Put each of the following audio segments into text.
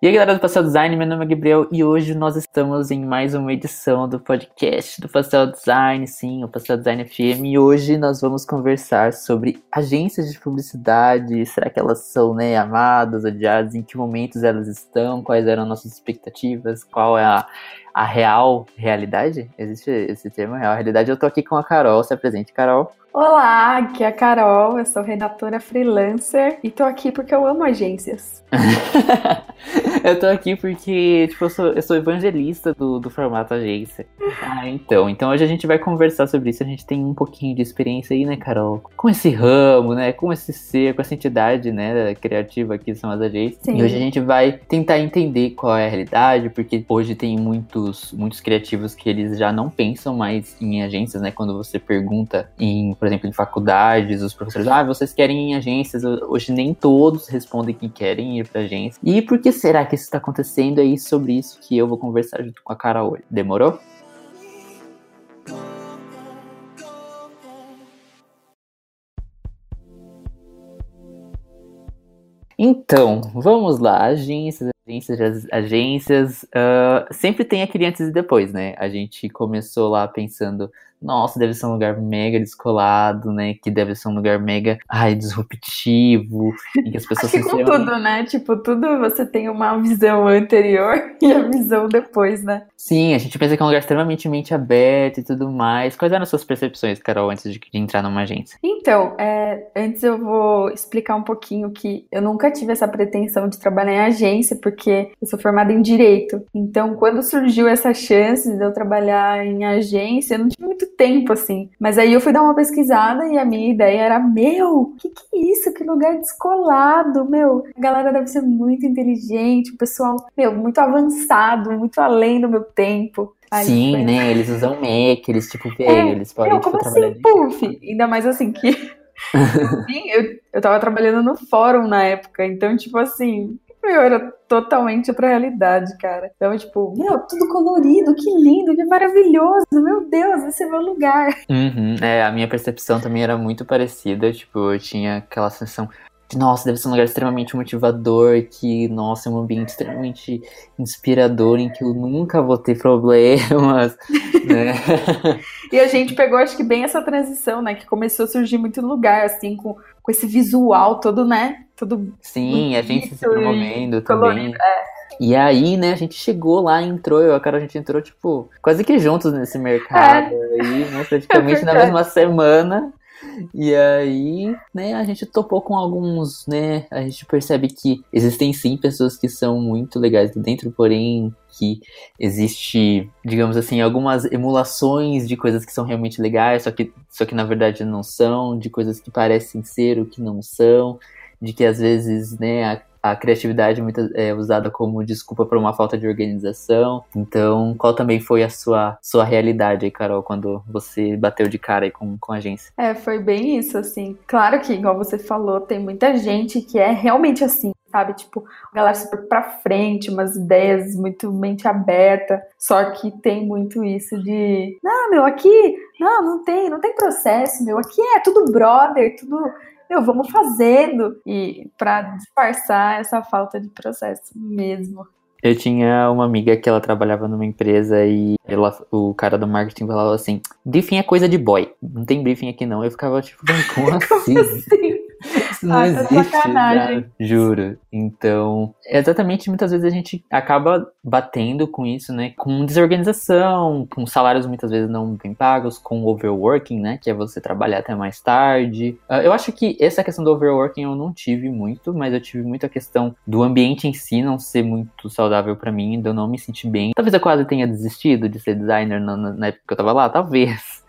E aí, galera do Pastel Design, meu nome é Gabriel e hoje nós estamos em mais uma edição do podcast do Pastel Design, sim, o Pastel Design FM. E hoje nós vamos conversar sobre agências de publicidade. Será que elas são, né, amadas, odiadas? Em que momentos elas estão? Quais eram nossas expectativas? Qual é a, a real realidade? Existe esse termo, real realidade? Eu tô aqui com a Carol, se apresente, Carol. Olá, aqui é a Carol, eu sou redatora freelancer e tô aqui porque eu amo agências. eu tô aqui porque, tipo, eu sou, eu sou evangelista do, do formato agência. Ah, então. Então hoje a gente vai conversar sobre isso. A gente tem um pouquinho de experiência aí, né, Carol? Com esse ramo, né? Com esse ser, com essa entidade, né, criativa que são as agências. Sim. E hoje a gente vai tentar entender qual é a realidade, porque hoje tem muitos, muitos criativos que eles já não pensam mais em agências, né? Quando você pergunta em, por exemplo, em faculdades, os professores, ah, vocês querem em agências? Hoje nem todos respondem que querem ir pra agência. E por que será que isso está acontecendo? É sobre isso que eu vou conversar junto com a Carol hoje. Demorou? Então, vamos lá. Agências, agências, agências. Uh, sempre tem aquele antes e depois, né? A gente começou lá pensando nossa, deve ser um lugar mega descolado, né? Que deve ser um lugar mega, ai, disruptivo, em que as pessoas Acho que com tudo, né? Tipo, tudo você tem uma visão anterior e a visão depois, né? Sim, a gente pensa que é um lugar extremamente mente aberta e tudo mais. Quais eram as suas percepções, Carol, antes de, de entrar numa agência? Então, é, antes eu vou explicar um pouquinho que eu nunca tive essa pretensão de trabalhar em agência, porque eu sou formada em Direito. Então, quando surgiu essa chance de eu trabalhar em agência, eu não tive muito tempo, assim. Mas aí eu fui dar uma pesquisada e a minha ideia era: meu, que que é isso? Que lugar descolado, meu. A galera deve ser muito inteligente, o pessoal, meu, muito avançado, muito além do meu tempo. Aí Sim, foi... né? Eles usam Mac, eles, tipo, é, eles podem, meu, tipo, como assim, puff? Ainda mais assim que. Sim, eu, eu tava trabalhando no fórum na época, então, tipo assim, meu, era totalmente outra realidade, cara. Então, tipo, meu, tudo colorido, que lindo, que maravilhoso, meu Deus, esse é meu lugar. Uhum, é, a minha percepção também era muito parecida, tipo, eu tinha aquela sensação de, nossa, deve ser um lugar extremamente motivador, que, nossa, é um ambiente extremamente inspirador, em que eu nunca vou ter problemas, né? e a gente pegou, acho que bem essa transição, né, que começou a surgir muito lugar, assim, com, com esse visual todo, né, tudo. Sim, a gente se promovendo também. É. E aí, né, a gente chegou lá, entrou, eu e a cara, a gente entrou, tipo, quase que juntos nesse mercado. É. Aí, né, praticamente é na mesma semana. E aí, né, a gente topou com alguns, né, a gente percebe que existem sim pessoas que são muito legais dentro, porém que existe, digamos assim, algumas emulações de coisas que são realmente legais, só que, só que na verdade não são, de coisas que parecem ser o que não são de que às vezes, né, a, a criatividade é usada como desculpa para uma falta de organização. Então, qual também foi a sua, sua realidade aí, Carol, quando você bateu de cara aí com, com a agência? É, foi bem isso, assim. Claro que, igual você falou, tem muita gente que é realmente assim, sabe? Tipo, a galera super pra frente, umas ideias muito mente aberta. Só que tem muito isso de, não, meu, aqui, não, não tem, não tem processo, meu, aqui é tudo brother, tudo meu, vamos fazendo. E para disfarçar essa falta de processo mesmo. Eu tinha uma amiga que ela trabalhava numa empresa e ela, o cara do marketing falava assim: briefing é coisa de boy. Não tem briefing aqui não. Eu ficava tipo, como assim? como assim? Isso não ah, existe, sabe? juro. Então, exatamente, muitas vezes a gente acaba batendo com isso, né? Com desorganização, com salários muitas vezes não bem pagos, com overworking, né? Que é você trabalhar até mais tarde. Uh, eu acho que essa questão do overworking eu não tive muito, mas eu tive muito a questão do ambiente em si não ser muito saudável para mim, de eu não me sentir bem. Talvez eu quase tenha desistido de ser designer na, na época que eu tava lá, talvez.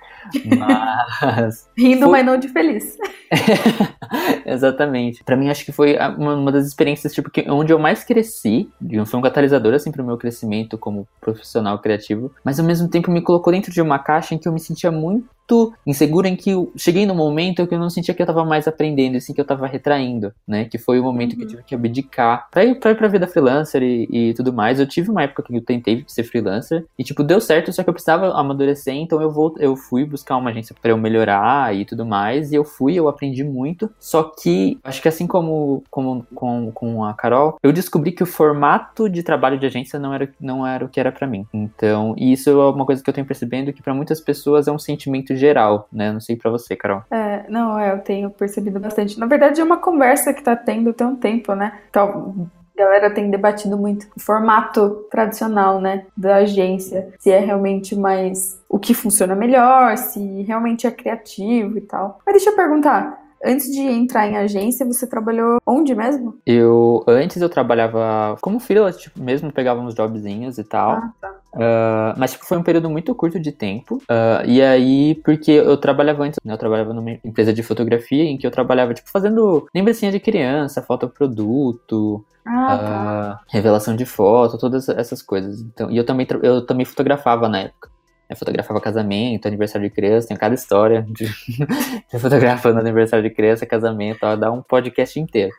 Mas. Rindo, foi... mas não de feliz. Exatamente. Para mim, acho que foi uma, uma, das experiências, tipo, que, onde eu mais cresci. Foi um catalisador, assim, pro meu crescimento como profissional criativo. Mas ao mesmo tempo me colocou dentro de uma caixa em que eu me sentia muito muito insegura em que eu cheguei no momento que eu não sentia que eu tava mais aprendendo, assim que eu tava retraindo, né? Que foi o momento uhum. que eu uhum. tive que abdicar pra ir pra, ir pra vida freelancer e, e, tudo mais. Eu tive uma época que eu tentei ser freelancer e, tipo, deu certo, só que eu precisava amadurecer, então eu, vou, eu fui buscar uma agência para eu melhorar e tudo mais. E eu fui, eu aprendi muito. Só que acho que assim como, como com, com a Carol, eu descobri que o formato de trabalho de agência não era, não era o que era para mim. Então, isso é uma coisa que eu tenho percebendo que para muitas pessoas é um sentimento geral, né? Não sei para você, Carol. É, não, é, eu tenho percebido bastante. Na verdade, é uma conversa que tá tendo tem um tempo, né? Então, a galera tem debatido muito o formato tradicional, né, da agência, se é realmente mais o que funciona melhor, se realmente é criativo e tal. Mas deixa eu perguntar, Antes de entrar em agência, você trabalhou onde mesmo? Eu antes eu trabalhava como freelance, tipo, mesmo pegava uns jobzinhos e tal. Ah, tá. Uh, mas tipo, foi um período muito curto de tempo. Uh, e aí, porque eu trabalhava antes, né, eu trabalhava numa empresa de fotografia em que eu trabalhava, tipo, fazendo lembrancinha de criança, fotoproduto, ah, tá. uh, revelação de foto, todas essas coisas. Então, e eu também, eu também fotografava na época. Eu fotografava casamento, aniversário de criança, tem cada história de, de fotografando aniversário de criança, casamento, ó, dá um podcast inteiro.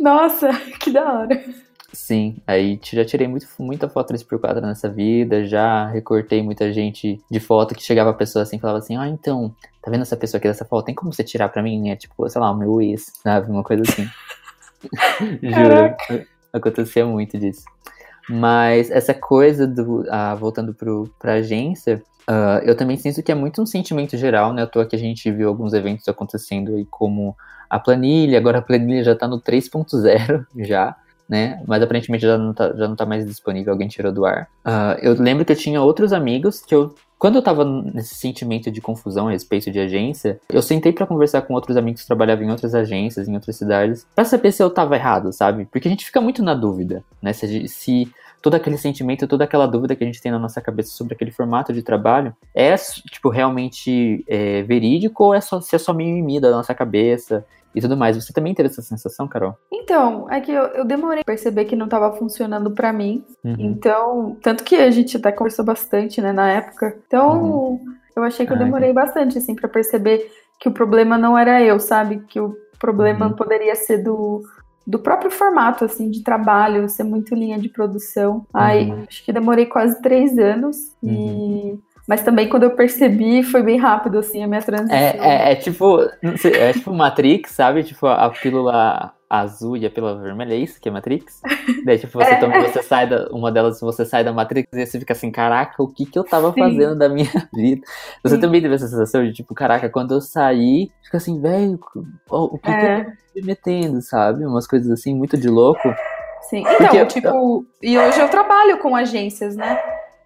Nossa, que da hora. Sim, aí já tirei muito, muita foto 3x4 nessa vida, já recortei muita gente de foto que chegava a pessoa assim e falava assim, ah, então, tá vendo essa pessoa aqui dessa foto? Tem como você tirar pra mim? É tipo, sei lá, o meu ex, sabe? Uma coisa assim. Juro, acontecia muito disso. Mas essa coisa do. Ah, voltando pro, pra agência, uh, eu também sinto que é muito um sentimento geral, né? À toa que a gente viu alguns eventos acontecendo aí, como a planilha, agora a planilha já tá no 3.0 já. Né? Mas aparentemente já não, tá, já não tá mais disponível, alguém tirou do ar. Uh, eu lembro que eu tinha outros amigos que eu quando eu tava nesse sentimento de confusão a respeito de agência, eu sentei para conversar com outros amigos que trabalhavam em outras agências, em outras cidades, para saber se eu tava errado, sabe? Porque a gente fica muito na dúvida, né? Se, se todo aquele sentimento, toda aquela dúvida que a gente tem na nossa cabeça sobre aquele formato de trabalho é, tipo, realmente é, verídico ou é só, se é só mimimi da nossa cabeça? E tudo mais. Você também teve essa sensação, Carol? Então, é que eu, eu demorei a perceber que não estava funcionando para mim. Uhum. Então, tanto que a gente até conversou bastante, né, na época. Então, uhum. eu achei que eu demorei bastante, assim, para perceber que o problema não era eu, sabe? Que o problema uhum. poderia ser do, do próprio formato, assim, de trabalho, ser muito linha de produção. Aí, uhum. acho que demorei quase três anos e uhum. Mas também quando eu percebi, foi bem rápido, assim, a minha transição. É, é, é tipo, é tipo Matrix, sabe? Tipo, a pílula azul e a pílula vermelha, é isso que é Matrix? Daí, tipo, você, é. toma, você sai da, uma delas, você sai da Matrix e você fica assim, caraca, o que que eu tava Sim. fazendo da minha vida? Você Sim. também teve essa sensação de, tipo, caraca, quando eu saí, fica assim, velho, o que é. que eu tô me metendo, sabe? Umas coisas assim, muito de louco. Sim, então, Porque tipo, e hoje eu trabalho com agências, né?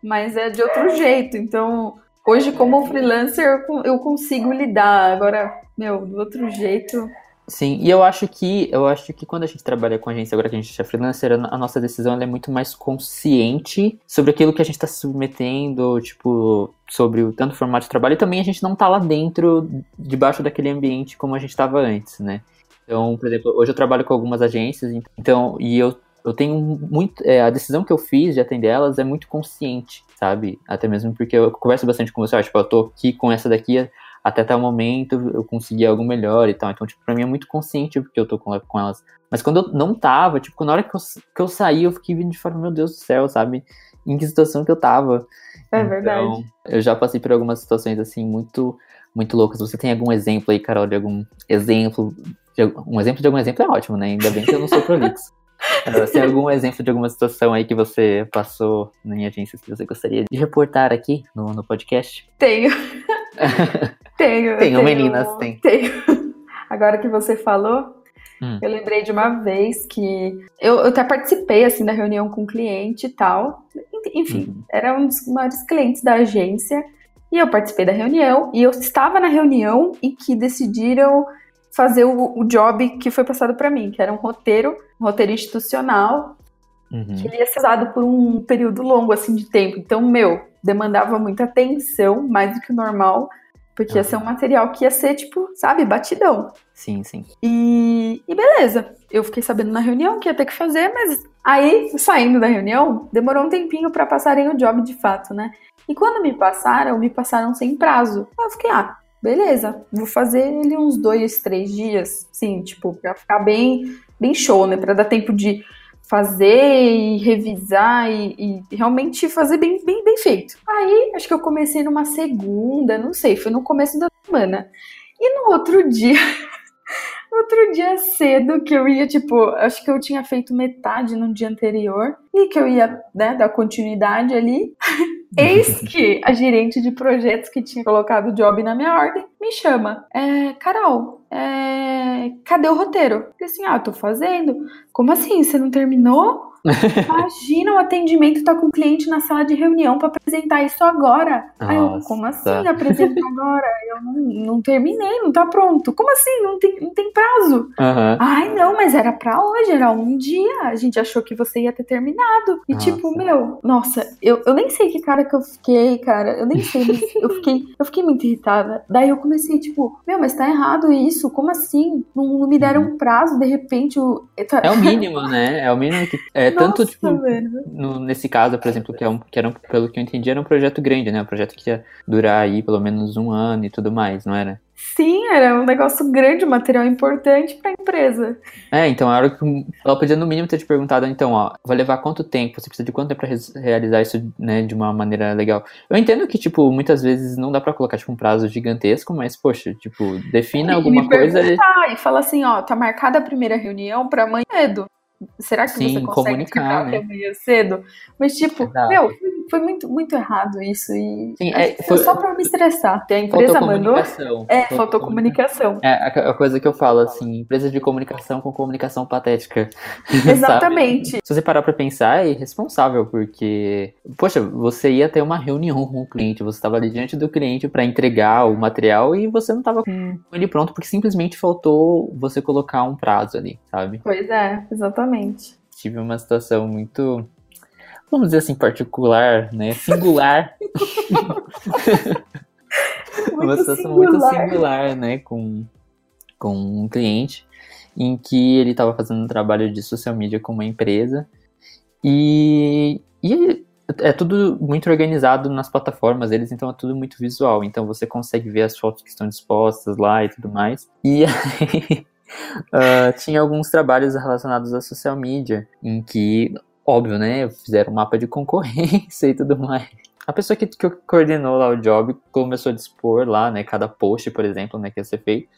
Mas é de outro jeito. Então, hoje, como freelancer, eu consigo lidar. Agora, meu, do outro jeito. Sim, e eu acho que eu acho que quando a gente trabalha com agência, agora que a gente é freelancer, a nossa decisão é muito mais consciente sobre aquilo que a gente está submetendo, tipo, sobre o tanto formato de trabalho, e também a gente não tá lá dentro, debaixo daquele ambiente como a gente estava antes, né? Então, por exemplo, hoje eu trabalho com algumas agências, então, e eu eu tenho muito. É, a decisão que eu fiz de atender elas é muito consciente, sabe? Até mesmo porque eu converso bastante com você, ó, tipo, eu tô aqui com essa daqui até tal momento eu consegui algo melhor e tal. Então, tipo, pra mim é muito consciente porque eu tô com, com elas. Mas quando eu não tava, tipo, na hora que eu, que eu saí, eu fiquei vindo de fora, meu Deus do céu, sabe? Em que situação que eu tava. É então, verdade. Eu já passei por algumas situações, assim, muito, muito loucas. Você tem algum exemplo aí, Carol, de algum exemplo? De, um exemplo de algum exemplo é ótimo, né? Ainda bem que eu não sou prolixo. Tem algum exemplo de alguma situação aí que você passou em agências que você gostaria de reportar aqui no, no podcast? Tenho. tenho. Tenho, meninas, tem. Tenho. Agora que você falou, hum. eu lembrei de uma vez que eu, eu até participei assim da reunião com o cliente e tal. Enfim, uhum. era um dos maiores clientes da agência. E eu participei da reunião e eu estava na reunião em que decidiram fazer o, o job que foi passado para mim, que era um roteiro, um roteiro institucional, uhum. que ia ser usado por um período longo assim de tempo. Então, meu, demandava muita atenção, mais do que o normal, porque uhum. ia ser um material que ia ser, tipo, sabe, batidão. Sim, sim. E, e beleza. Eu fiquei sabendo na reunião que ia ter que fazer, mas aí, saindo da reunião, demorou um tempinho para passarem o job de fato, né? E quando me passaram, me passaram sem prazo. Eu fiquei, ah, beleza, vou fazer ele uns dois, três dias, sim, tipo, pra ficar bem, bem show, né? Pra dar tempo de fazer e revisar e, e, realmente fazer bem, bem, bem feito. Aí, acho que eu comecei numa segunda, não sei, foi no começo da semana. E no outro dia, outro dia cedo que eu ia, tipo, acho que eu tinha feito metade no dia anterior e que eu ia, né, dar continuidade ali. Eis que a gerente de projetos que tinha colocado o job na minha ordem me chama. É, Carol, é, cadê o roteiro? Eu falei assim, ah, tô fazendo. Como assim? Você não terminou? Imagina o atendimento tá com o cliente na sala de reunião para apresentar isso agora. Nossa. Aí eu, como assim apresentar agora? Eu não, não, terminei, não tá pronto. Como assim? Não tem, não tem prazo. Uhum. Ai, não, mas era pra hoje, era um dia. A gente achou que você ia ter terminado. E nossa. tipo, meu, nossa, eu, eu nem sei que cara que eu fiquei, cara. Eu nem sei, eu fiquei, eu fiquei muito irritada. Daí eu comecei, tipo, meu, mas tá errado isso. Como assim? Não, não me deram um prazo, de repente. O... É o mínimo, né? É o mínimo que. É, tanto, tipo, no, nesse caso, por exemplo, que, é um, que era, um, pelo que eu entendi, era um projeto grande, né? Um projeto que ia durar aí pelo menos um ano e tudo mais, não era? Sim, era um negócio grande, um material importante para a empresa. É, então a hora que ela podia no mínimo ter te perguntado, então, ó, vai levar quanto tempo? Você precisa de quanto tempo para realizar isso, né, de uma maneira legal? Eu entendo que, tipo, muitas vezes não dá para colocar tipo um prazo gigantesco, mas poxa, tipo, defina alguma coisa e... e fala assim, ó, tá marcada a primeira reunião para amanhã cedo. Será que Sim, você consegue comunicar, né? amanhã cedo? Mas, tipo, Exato. meu, foi muito, muito errado isso. E Sim, é, foi, só pra me estressar. A empresa mandou. É, faltou comunicação. É a, a, coisa que eu falo, assim, empresa de comunicação com comunicação patética. Exatamente. Se você parar pra pensar, é irresponsável, porque, poxa, você ia ter uma reunião com o cliente, você estava ali diante do cliente para entregar o material e você não estava com ele pronto, porque simplesmente faltou você colocar um prazo ali, sabe? Pois é, exatamente. Tive uma situação muito vamos dizer assim, particular, né? Singular. uma situação muito singular, né? Com, com um cliente em que ele estava fazendo um trabalho de social media com uma empresa e, e é tudo muito organizado nas plataformas deles, então é tudo muito visual. Então você consegue ver as fotos que estão dispostas lá e tudo mais. E aí, uh, tinha alguns trabalhos relacionados à social media, em que óbvio, né? Fizeram um mapa de concorrência e tudo mais. A pessoa que, que coordenou lá o job começou a dispor lá, né, cada post, por exemplo, né, que ia ser feito,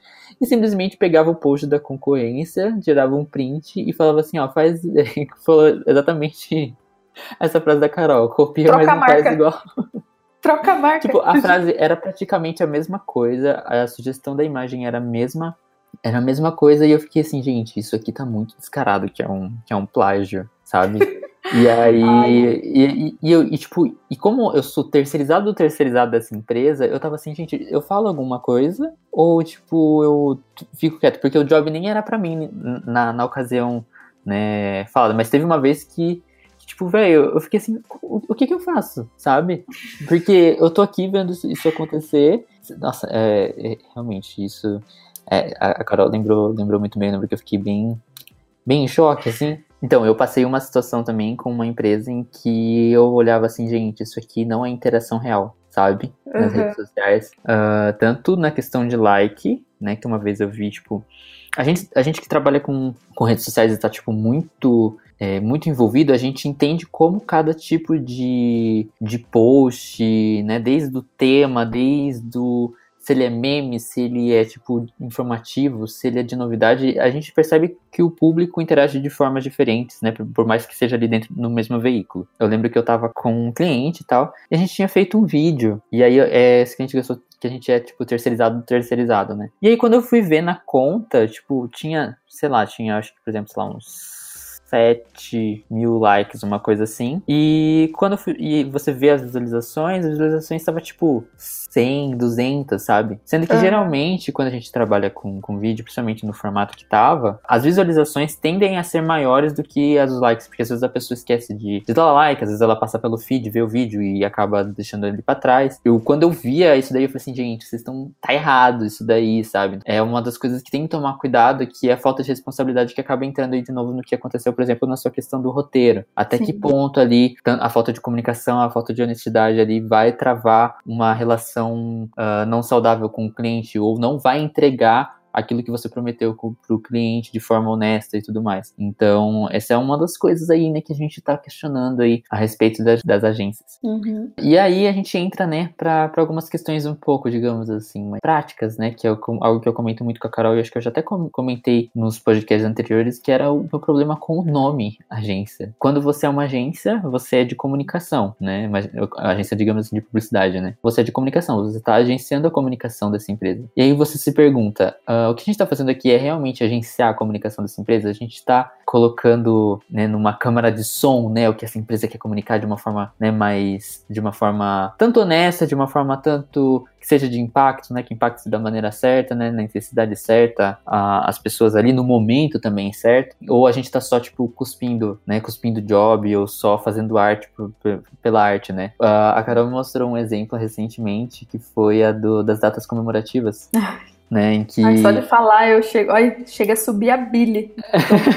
e simplesmente pegava o post da concorrência, tirava um print e falava assim, ó, faz, falou exatamente essa frase da Carol, copia, Troca mas não faz igual. Troca a marca. Tipo, a frase era praticamente a mesma coisa, a sugestão da imagem era a mesma, era a mesma coisa, e eu fiquei assim, gente, isso aqui tá muito descarado que é um, que é um plágio sabe? E aí, e, e, e, eu, e, tipo, e como eu sou terceirizado do terceirizado dessa empresa, eu tava assim, gente, eu falo alguma coisa ou, tipo, eu fico quieto, porque o job nem era para mim na, na ocasião, né, falada, mas teve uma vez que, que tipo, velho, eu fiquei assim, o, o, que que eu faço, sabe? Porque eu tô aqui vendo isso, isso acontecer, nossa, é, é realmente, isso, é, a Carol lembrou, lembrou muito bem, porque eu fiquei bem, bem em choque, assim, então, eu passei uma situação também com uma empresa em que eu olhava assim, gente, isso aqui não é interação real, sabe? Nas uhum. redes sociais. Uh, tanto na questão de like, né? Que uma vez eu vi, tipo. A gente, a gente que trabalha com, com redes sociais e tá, tipo, muito. É, muito envolvido, a gente entende como cada tipo de, de post, né? Desde o tema, desde o se ele é meme, se ele é tipo informativo, se ele é de novidade, a gente percebe que o público interage de formas diferentes, né? Por mais que seja ali dentro no mesmo veículo. Eu lembro que eu tava com um cliente e tal, e a gente tinha feito um vídeo. E aí é, esse cliente gostou que a gente é tipo terceirizado terceirizado, né? E aí quando eu fui ver na conta, tipo, tinha, sei lá, tinha acho que, por exemplo, sei lá, uns 7 mil likes, uma coisa assim. E quando fui, e você vê as visualizações, as visualizações estavam tipo 100, 200, sabe? Sendo que uhum. geralmente, quando a gente trabalha com, com vídeo, principalmente no formato que tava, as visualizações tendem a ser maiores do que as likes, porque às vezes a pessoa esquece de, de dar like, às vezes ela passa pelo feed, vê o vídeo e acaba deixando ele para trás. Eu, quando eu via isso daí, eu falei assim, gente, vocês estão. tá errado isso daí, sabe? É uma das coisas que tem que tomar cuidado, que é a falta de responsabilidade que acaba entrando aí de novo no que aconteceu por exemplo, na sua questão do roteiro. Até Sim. que ponto ali a falta de comunicação, a falta de honestidade ali vai travar uma relação uh, não saudável com o cliente ou não vai entregar aquilo que você prometeu para o cliente de forma honesta e tudo mais. Então, essa é uma das coisas aí, né, que a gente está questionando aí a respeito das, das agências. Uhum. E aí a gente entra, né, para algumas questões um pouco, digamos assim, mais práticas, né, que é algo que eu comento muito com a Carol e acho que eu já até comentei nos podcasts anteriores, que era o meu problema com o nome agência. Quando você é uma agência, você é de comunicação, né, mas agência, digamos assim, de publicidade, né? Você é de comunicação, você está agenciando a comunicação dessa empresa. E aí você se pergunta, uh, o que a gente está fazendo aqui é realmente agenciar a comunicação dessa empresa? A gente está colocando, né, numa câmara de som, né, o que essa empresa quer comunicar de uma forma, né, mais, de uma forma tanto honesta, de uma forma tanto que seja de impacto, né, que impacte da maneira certa, né, na intensidade certa, a, as pessoas ali no momento também certo, ou a gente tá só, tipo, cuspindo, né, cuspindo job, ou só fazendo arte por, por, pela arte, né. Uh, a Carol mostrou um exemplo recentemente, que foi a do, das datas comemorativas. né, em que... Ai, só de falar, eu chego, olha, chega a subir a bile.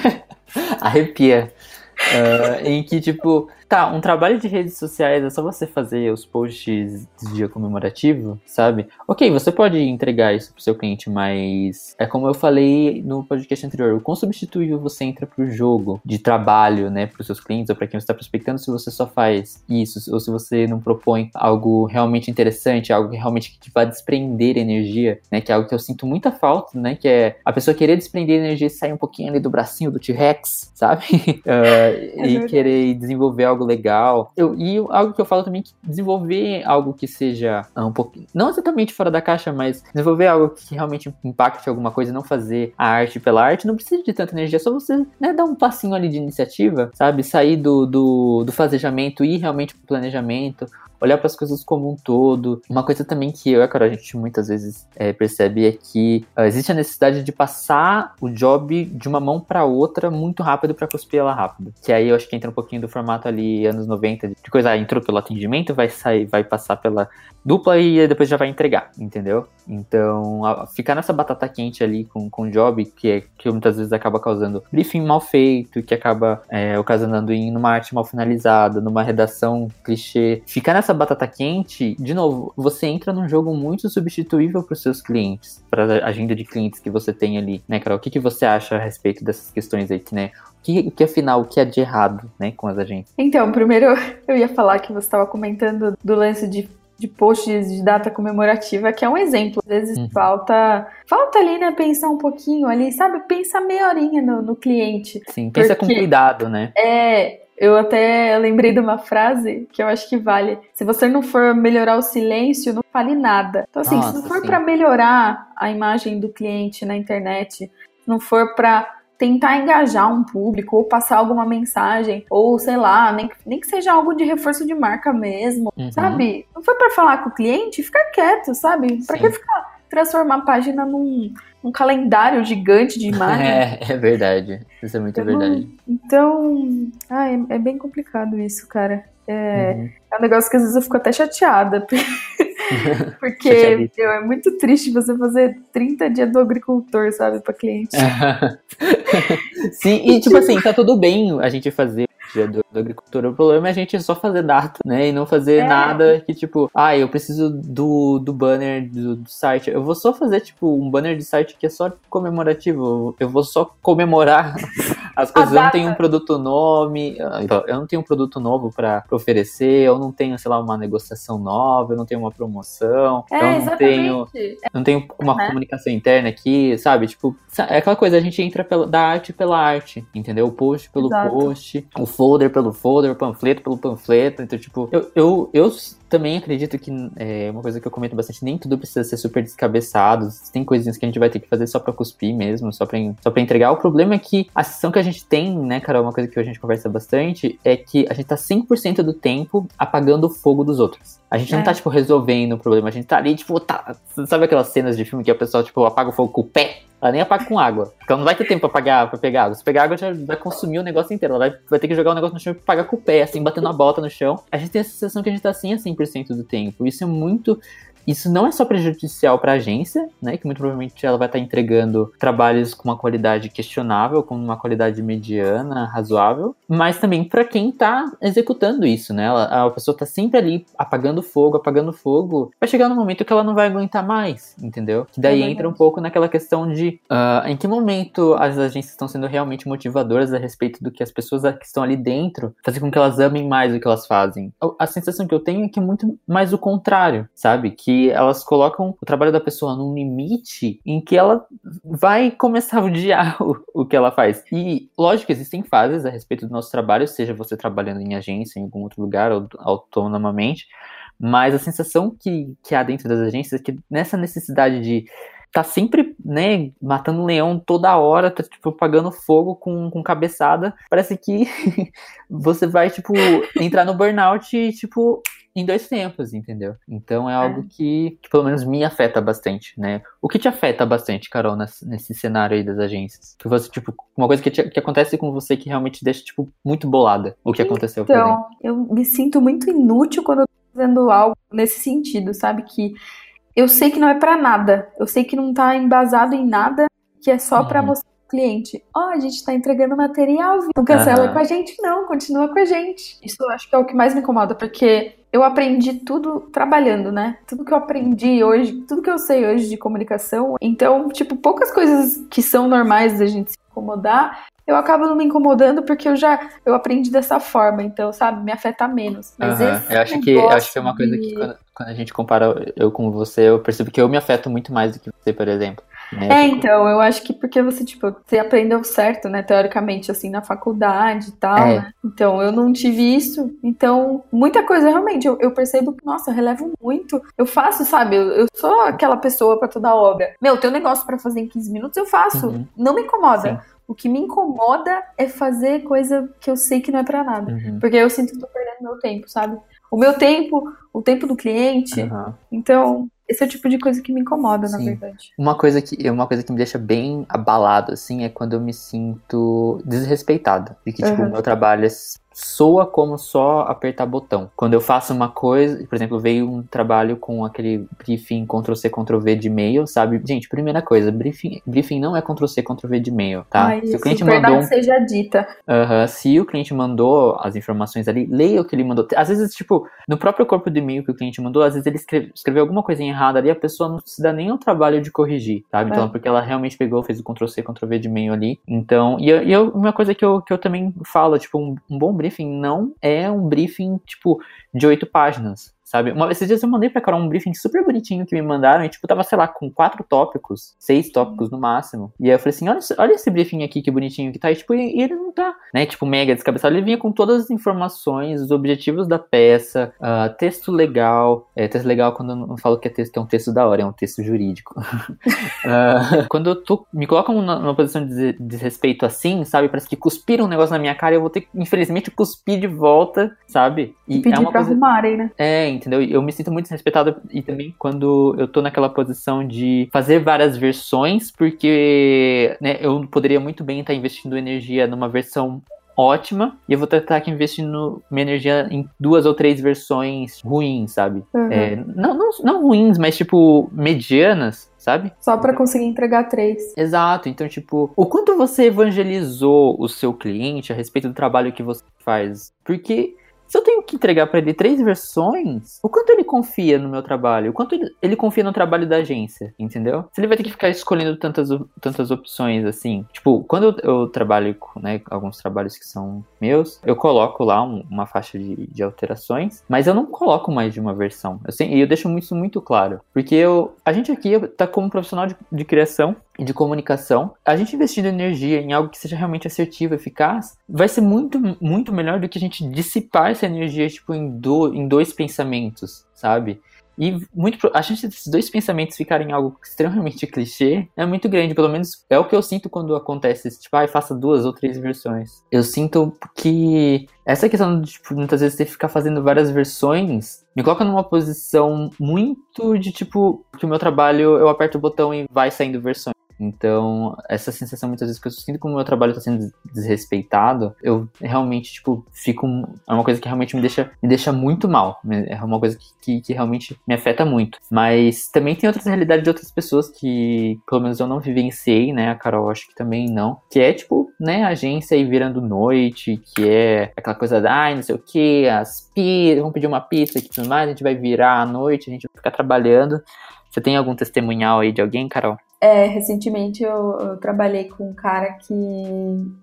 Arrepia. Uh, em que, tipo, Tá, um trabalho de redes sociais é só você fazer os posts de dia comemorativo, sabe? Ok, você pode entregar isso pro seu cliente, mas é como eu falei no podcast anterior, o quão substituível você entra pro jogo de trabalho, né, pros seus clientes ou para quem você está prospectando se você só faz isso, ou se você não propõe algo realmente interessante, algo que realmente que te vai desprender energia, né, que é algo que eu sinto muita falta, né, que é a pessoa querer desprender energia e sair um pouquinho ali do bracinho do T-Rex, sabe? uh, e querer desenvolver algo algo legal. Eu, e algo que eu falo também que desenvolver algo que seja ah, um pouco, não exatamente fora da caixa, mas desenvolver algo que realmente impacte alguma coisa, não fazer a arte pela arte, não precisa de tanta energia, é só você né, dar um passinho ali de iniciativa, sabe? Sair do, do, do fazejamento e realmente pro planejamento olhar para as coisas como um todo. Uma coisa também que eu e a Carol, a gente muitas vezes é, percebe é que uh, existe a necessidade de passar o job de uma mão para outra muito rápido para cuspir ela rápido. Que aí eu acho que entra um pouquinho do formato ali anos 90, de coisa, entrou pelo atendimento, vai sair, vai passar pela dupla e depois já vai entregar, entendeu? Então, a, ficar nessa batata quente ali com, com o job, que, é, que muitas vezes acaba causando briefing mal feito, que acaba é, ocasionando em uma arte mal finalizada, numa redação clichê. Ficar nessa batata quente, de novo, você entra num jogo muito substituível para os seus clientes, para a agenda de clientes que você tem ali, né, Carol? O que, que você acha a respeito dessas questões aí, né? Que, que afinal, o que é de errado, né, com as agências? Então, primeiro eu ia falar que você estava comentando do lance de de posts de data comemorativa, que é um exemplo. Às vezes uhum. falta falta ali, né, pensar um pouquinho ali, sabe? Pensa meia horinha no, no cliente. Sim, pensa com cuidado, né? É, eu até lembrei de uma frase que eu acho que vale. Se você não for melhorar o silêncio, não fale nada. Então, assim, Nossa, se não for para melhorar a imagem do cliente na internet, não for para tentar engajar um público ou passar alguma mensagem, ou sei lá, nem, nem que seja algo de reforço de marca mesmo, uhum. sabe? Não foi para falar com o cliente, fica quieto, sabe? Para que ficar transformar a página num, num calendário gigante de imagens? É, é verdade. Isso é muito então, verdade. Então, ah, é, é, bem complicado isso, cara. É, uhum. é um negócio que às vezes eu fico até chateada. Porque meu, é muito triste você fazer 30 dias do agricultor, sabe, para cliente. Sim, e tipo assim, tá tudo bem a gente fazer do, do agricultor. O problema é a gente só fazer data, né? E não fazer é. nada que, tipo, ah, eu preciso do, do banner do, do, site. Eu vou só fazer, tipo, um banner de site que é só comemorativo. Eu vou só comemorar as coisas. Eu não tenho um produto nome, eu não tenho um produto novo para oferecer, eu não tenho, sei lá, uma negociação nova, eu não tenho uma promoção, é, eu não exatamente. tenho. Não tenho uma né? comunicação interna aqui, sabe? Tipo, é aquela coisa, a gente entra pela, da arte pela arte, entendeu? O post pelo Exato. post, o folder pelo folder, o panfleto pelo panfleto. Então, tipo, eu, eu, eu também acredito que é uma coisa que eu comento bastante, nem tudo precisa ser super descabeçado. Tem coisinhas que a gente vai ter que fazer só pra cuspir mesmo, só pra, só pra entregar. O problema é que a sessão que a gente tem, né, Carol, uma coisa que a gente conversa bastante, é que a gente tá 100% do tempo apagando o fogo dos outros. A gente é. não tá, tipo, resolvendo o problema, a gente tá ali, tipo, tá. Sabe aquelas cenas de filme que a pessoa, tipo, apaga o fogo com o pé? Ela nem apaga com água. Porque ela não vai ter tempo pra, apagar, pra pegar água. Se pegar água, já vai consumir o negócio inteiro. Ela vai, vai ter que jogar o negócio no chão e pagar com o pé, assim, batendo a bota no chão. A gente tem a sensação que a gente tá assim a 100% do tempo. Isso é muito isso não é só prejudicial para a agência, né, que muito provavelmente ela vai estar tá entregando trabalhos com uma qualidade questionável, com uma qualidade mediana, razoável, mas também para quem está executando isso, né? Ela, a pessoa está sempre ali apagando fogo, apagando fogo, vai chegar no momento que ela não vai aguentar mais, entendeu? Que daí é entra um pouco naquela questão de uh, em que momento as agências estão sendo realmente motivadoras a respeito do que as pessoas que estão ali dentro fazer com que elas amem mais o que elas fazem. A sensação que eu tenho é que é muito mais o contrário, sabe? Que elas colocam o trabalho da pessoa num limite em que ela vai começar a odiar o, o que ela faz. E, lógico, existem fases a respeito do nosso trabalho, seja você trabalhando em agência, em algum outro lugar, ou autonomamente, mas a sensação que, que há dentro das agências é que nessa necessidade de tá sempre, né, matando leão toda hora, tá, tipo, pagando fogo com, com cabeçada. Parece que você vai, tipo, entrar no burnout, tipo, em dois tempos, entendeu? Então é algo é. Que, que, pelo menos me afeta bastante, né? O que te afeta bastante, Carol, nesse, cenário aí das agências? Que você, tipo, uma coisa que, te, que acontece com você que realmente deixa, tipo, muito bolada o que aconteceu com Então, eu me sinto muito inútil quando eu tô fazendo algo nesse sentido, sabe? Que eu sei que não é para nada. Eu sei que não tá embasado em nada, que é só uhum. para mostrar cliente, ó, oh, a gente tá entregando material, não cancela uhum. com a gente, não, continua com a gente. Isso eu acho que é o que mais me incomoda, porque eu aprendi tudo trabalhando, né? Tudo que eu aprendi hoje, tudo que eu sei hoje de comunicação. Então, tipo, poucas coisas que são normais da gente se incomodar, eu acabo não me incomodando porque eu já eu aprendi dessa forma, então, sabe, me afeta menos. Mas uhum. eu acho que acho que é uma coisa que quando, quando, a gente compara eu com você, eu percebo que eu me afeto muito mais do que você, por exemplo. Né? É, então, eu acho que porque você, tipo, você aprendeu certo, né, teoricamente, assim, na faculdade e tal, é. né? Então, eu não tive isso. Então, muita coisa, realmente, eu, eu percebo que, nossa, eu relevo muito. Eu faço, sabe, eu, eu sou aquela pessoa para toda obra. Meu, tem um negócio para fazer em 15 minutos, eu faço. Uhum. Não me incomoda. Sim. O que me incomoda é fazer coisa que eu sei que não é para nada. Uhum. Porque eu sinto que tô perdendo meu tempo, sabe? O meu tempo, o tempo do cliente. Uhum. Então, esse é o tipo de coisa que me incomoda, Sim. na verdade. Uma coisa que uma coisa que me deixa bem abalado assim é quando eu me sinto desrespeitado. E que tipo, o meu trabalho é soa como só apertar botão. Quando eu faço uma coisa, por exemplo, veio um trabalho com aquele briefing Ctrl-C, Ctrl-V de e-mail, sabe? Gente, primeira coisa, briefing, briefing não é Ctrl-C, Ctrl-V de e-mail, tá? Ai, se o cliente mandou. seja dita. Uh -huh, se o cliente mandou as informações ali, leia o que ele mandou. Às vezes, tipo, no próprio corpo do e-mail que o cliente mandou, às vezes ele escreve, escreveu alguma coisa errada ali, a pessoa não se dá nem o trabalho de corrigir, sabe? Então, é. porque ela realmente pegou, fez o Ctrl-C, Ctrl-V de e-mail ali. Então, e, eu, e eu, uma coisa que eu, que eu também falo, tipo, um, um bom briefing não é um briefing, tipo, de oito páginas sabe? Uma, esses dias eu mandei pra Carol um briefing super bonitinho que me mandaram e, tipo, tava, sei lá, com quatro tópicos, seis tópicos no máximo. E aí eu falei assim, olha, olha esse briefing aqui, que bonitinho que tá. E, tipo, e, ele não tá, né, tipo, mega descabeçado. Ele vinha com todas as informações, os objetivos da peça, uh, texto legal. É, texto legal quando eu não falo que é texto, é um texto da hora, é um texto jurídico. uh, quando eu tô, me colocam numa, numa posição de desrespeito assim, sabe? Parece que cuspiram um negócio na minha cara e eu vou ter que, infelizmente, cuspir de volta, sabe? E, e pedir é uma pra coisa... arrumarem, né? É, entendeu? Eu me sinto muito desrespeitado e também quando eu tô naquela posição de fazer várias versões, porque né, eu poderia muito bem estar investindo energia numa versão ótima e eu vou estar aqui investindo minha energia em duas ou três versões ruins, sabe? Uhum. É, não, não, não ruins, mas tipo medianas, sabe? Só para conseguir entregar três. Exato. Então, tipo, o quanto você evangelizou o seu cliente a respeito do trabalho que você faz? Porque se eu tenho que entregar para ele três versões, o quanto ele confia no meu trabalho? O quanto ele, ele, confia no trabalho da agência, entendeu? Se ele vai ter que ficar escolhendo tantas, tantas opções assim. Tipo, quando eu, eu trabalho com né, alguns trabalhos que são meus, eu coloco lá um, uma faixa de, de, alterações, mas eu não coloco mais de uma versão. E eu deixo isso muito claro. Porque eu, a gente aqui tá como profissional de, de criação e de comunicação, a gente investindo energia em algo que seja realmente assertivo, eficaz, vai ser muito, muito melhor do que a gente dissipar essa energia, tipo, em, do, em dois pensamentos, sabe? E muito, a chance desses dois pensamentos ficarem algo extremamente clichê é muito grande. Pelo menos é o que eu sinto quando acontece. Tipo, ah, faça duas ou três versões. Eu sinto que essa questão de, tipo, muitas vezes ter ficar fazendo várias versões me coloca numa posição muito de, tipo, que o meu trabalho eu aperto o botão e vai saindo versões Então, essa sensação muitas vezes que eu sinto como o meu trabalho tá sendo desrespeitado, eu realmente, tipo, fico. É uma coisa que realmente me deixa, me deixa muito mal. É uma coisa que, que, que realmente me afeta muito. Mas também tem outras realidades de outras pessoas que, pelo menos, eu não vivenciei, né? A Carol acho que também não. Que é, tipo, né, agência aí virando noite, que é aquela coisa da, ai, não sei o que, as pizzas, vamos pedir uma pizza e tudo mais, a gente vai virar à noite, a gente vai ficar trabalhando. Você tem algum testemunhal aí de alguém, Carol? É, recentemente eu, eu, trabalhei com um cara que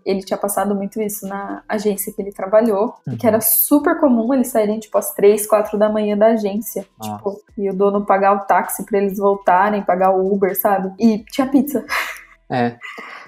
ele tinha passado muito isso na agência que ele trabalhou, uhum. que era super comum eles saírem tipo às três, quatro da manhã da agência, Nossa. tipo, e o dono pagar o táxi para eles voltarem, pagar o Uber, sabe? E tinha pizza. É.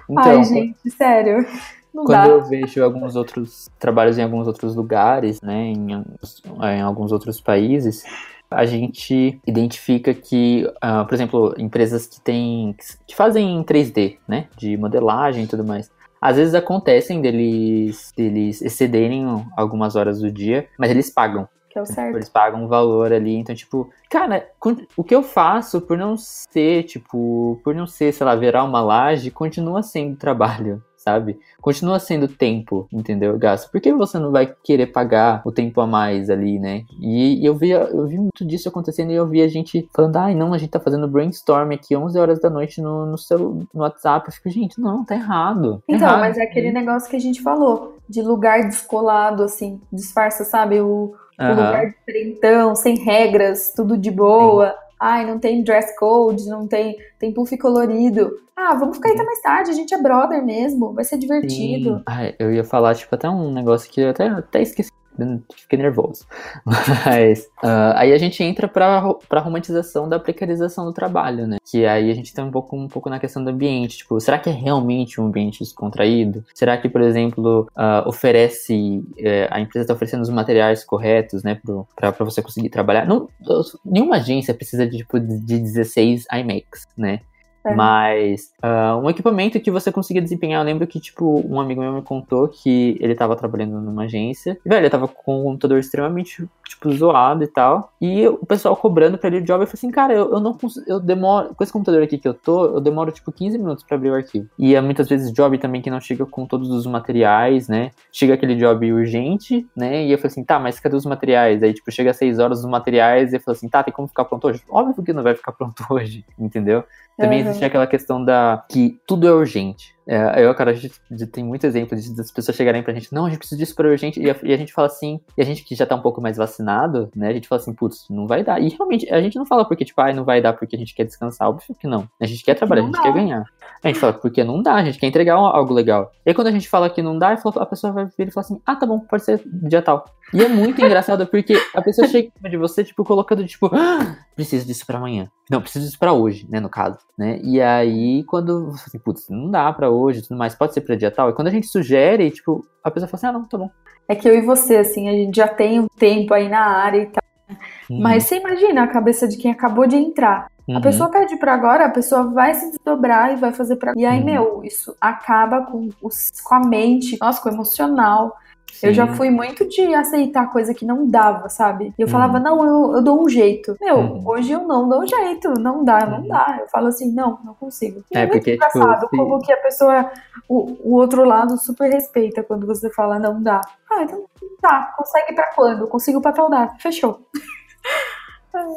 Então, Ai, gente, sério. Não quando dá. eu vejo alguns outros trabalhos em alguns outros lugares, né, em, em alguns outros países, a gente identifica que, uh, por exemplo, empresas que têm que fazem 3D, né, de modelagem e tudo mais. Às vezes acontecem deles, deles excederem algumas horas do dia, mas eles pagam. Que é o certo. Eles pagam um valor ali. Então, tipo, cara, o que eu faço por não ser, tipo, por não ser, sei lá, virar uma laje, continua sendo trabalho, sabe? Continua sendo tempo, entendeu? Gasto. Por que você não vai querer pagar o tempo a mais ali, né? E, e eu, vi, eu vi muito disso acontecendo e eu vi a gente falando, ai, não, a gente tá fazendo brainstorm aqui 11 horas da noite no, no, celu, no WhatsApp. Eu fico, gente, não, tá errado. Tá então, errado. mas é aquele negócio que a gente falou, de lugar descolado, assim, disfarça, sabe? O, o lugar diferentão, sem regras, tudo de boa. Sim. Ai, não tem dress code, não tem, tem puff colorido. Ah, vamos ficar aí até mais tarde, a gente é brother mesmo, vai ser divertido. Ai, eu ia falar, tipo, até um negócio que eu até, até esqueci fiquei nervoso. Mas uh, aí a gente entra para a romantização da precarização do trabalho, né? Que aí a gente tem um pouco, um pouco na questão do ambiente. Tipo, será que é realmente um ambiente descontraído? Será que, por exemplo, uh, oferece. Uh, a empresa está oferecendo os materiais corretos, né? Para você conseguir trabalhar? Não, nenhuma agência precisa de, tipo, de 16 IMAX, né? É. Mas uh, um equipamento que você conseguia desempenhar, eu lembro que, tipo, um amigo meu me contou que ele tava trabalhando numa agência. E, velho, ele tava com um computador extremamente, tipo, zoado e tal. E o pessoal cobrando pra ele o job, eu falei assim, cara, eu, eu não consigo, eu demoro, com esse computador aqui que eu tô, eu demoro, tipo, 15 minutos pra abrir o arquivo. E é muitas vezes job também que não chega com todos os materiais, né? Chega aquele job urgente, né? E eu falei assim, tá, mas cadê os materiais? Aí, tipo, chega às 6 horas os materiais e eu falei assim, tá, tem como ficar pronto hoje? Óbvio que não vai ficar pronto hoje, entendeu? Também uhum. Existe aquela questão da que tudo é urgente. É, eu, cara, a gente tem muito exemplo das pessoas chegarem pra gente, não, a gente precisa disso para urgente, e a, e a, gente fala assim, e a gente que já tá um pouco mais vacinado, né, a gente fala assim, putz, não vai dar. E realmente, a gente não fala porque, tipo, ah, não vai dar porque a gente quer descansar, óbvio que não. A gente quer trabalhar, a gente dá. quer ganhar. A gente fala, porque não dá, a gente quer entregar algo legal. E aí, quando a gente fala que não dá, a pessoa vai vir e fala assim, ah, tá bom, pode ser dia tal. E é muito engraçado porque a pessoa chega de você, tipo, colocando, tipo, ah, preciso disso para amanhã. Não, preciso disso para hoje, né, no caso, né? E aí, quando você assim, putz, não dá para hoje, tudo mais, pode ser pra dia tal. E quando a gente sugere, tipo, a pessoa fala assim, ah, não, tá bom. É que eu e você, assim, a gente já tem um tempo aí na área e tal. Uhum. Mas você imagina a cabeça de quem acabou de entrar. Uhum. A pessoa pede para agora, a pessoa vai se desdobrar e vai fazer para. E aí, uhum. meu, isso acaba com, os, com a mente, nossa, com o emocional. Sim. Eu já fui muito de aceitar coisa que não dava, sabe? E eu falava, uhum. não, eu, eu, dou um jeito. Meu, uhum. hoje eu não dou um jeito. Não dá, não uhum. dá. Eu falo assim, não, não consigo. E é, é muito porque, tipo, engraçado tipo, como que a pessoa, o, o outro lado super respeita quando você fala não dá. Ah, então tá, consegue pra quando? Consigo pra tal data. Fechou.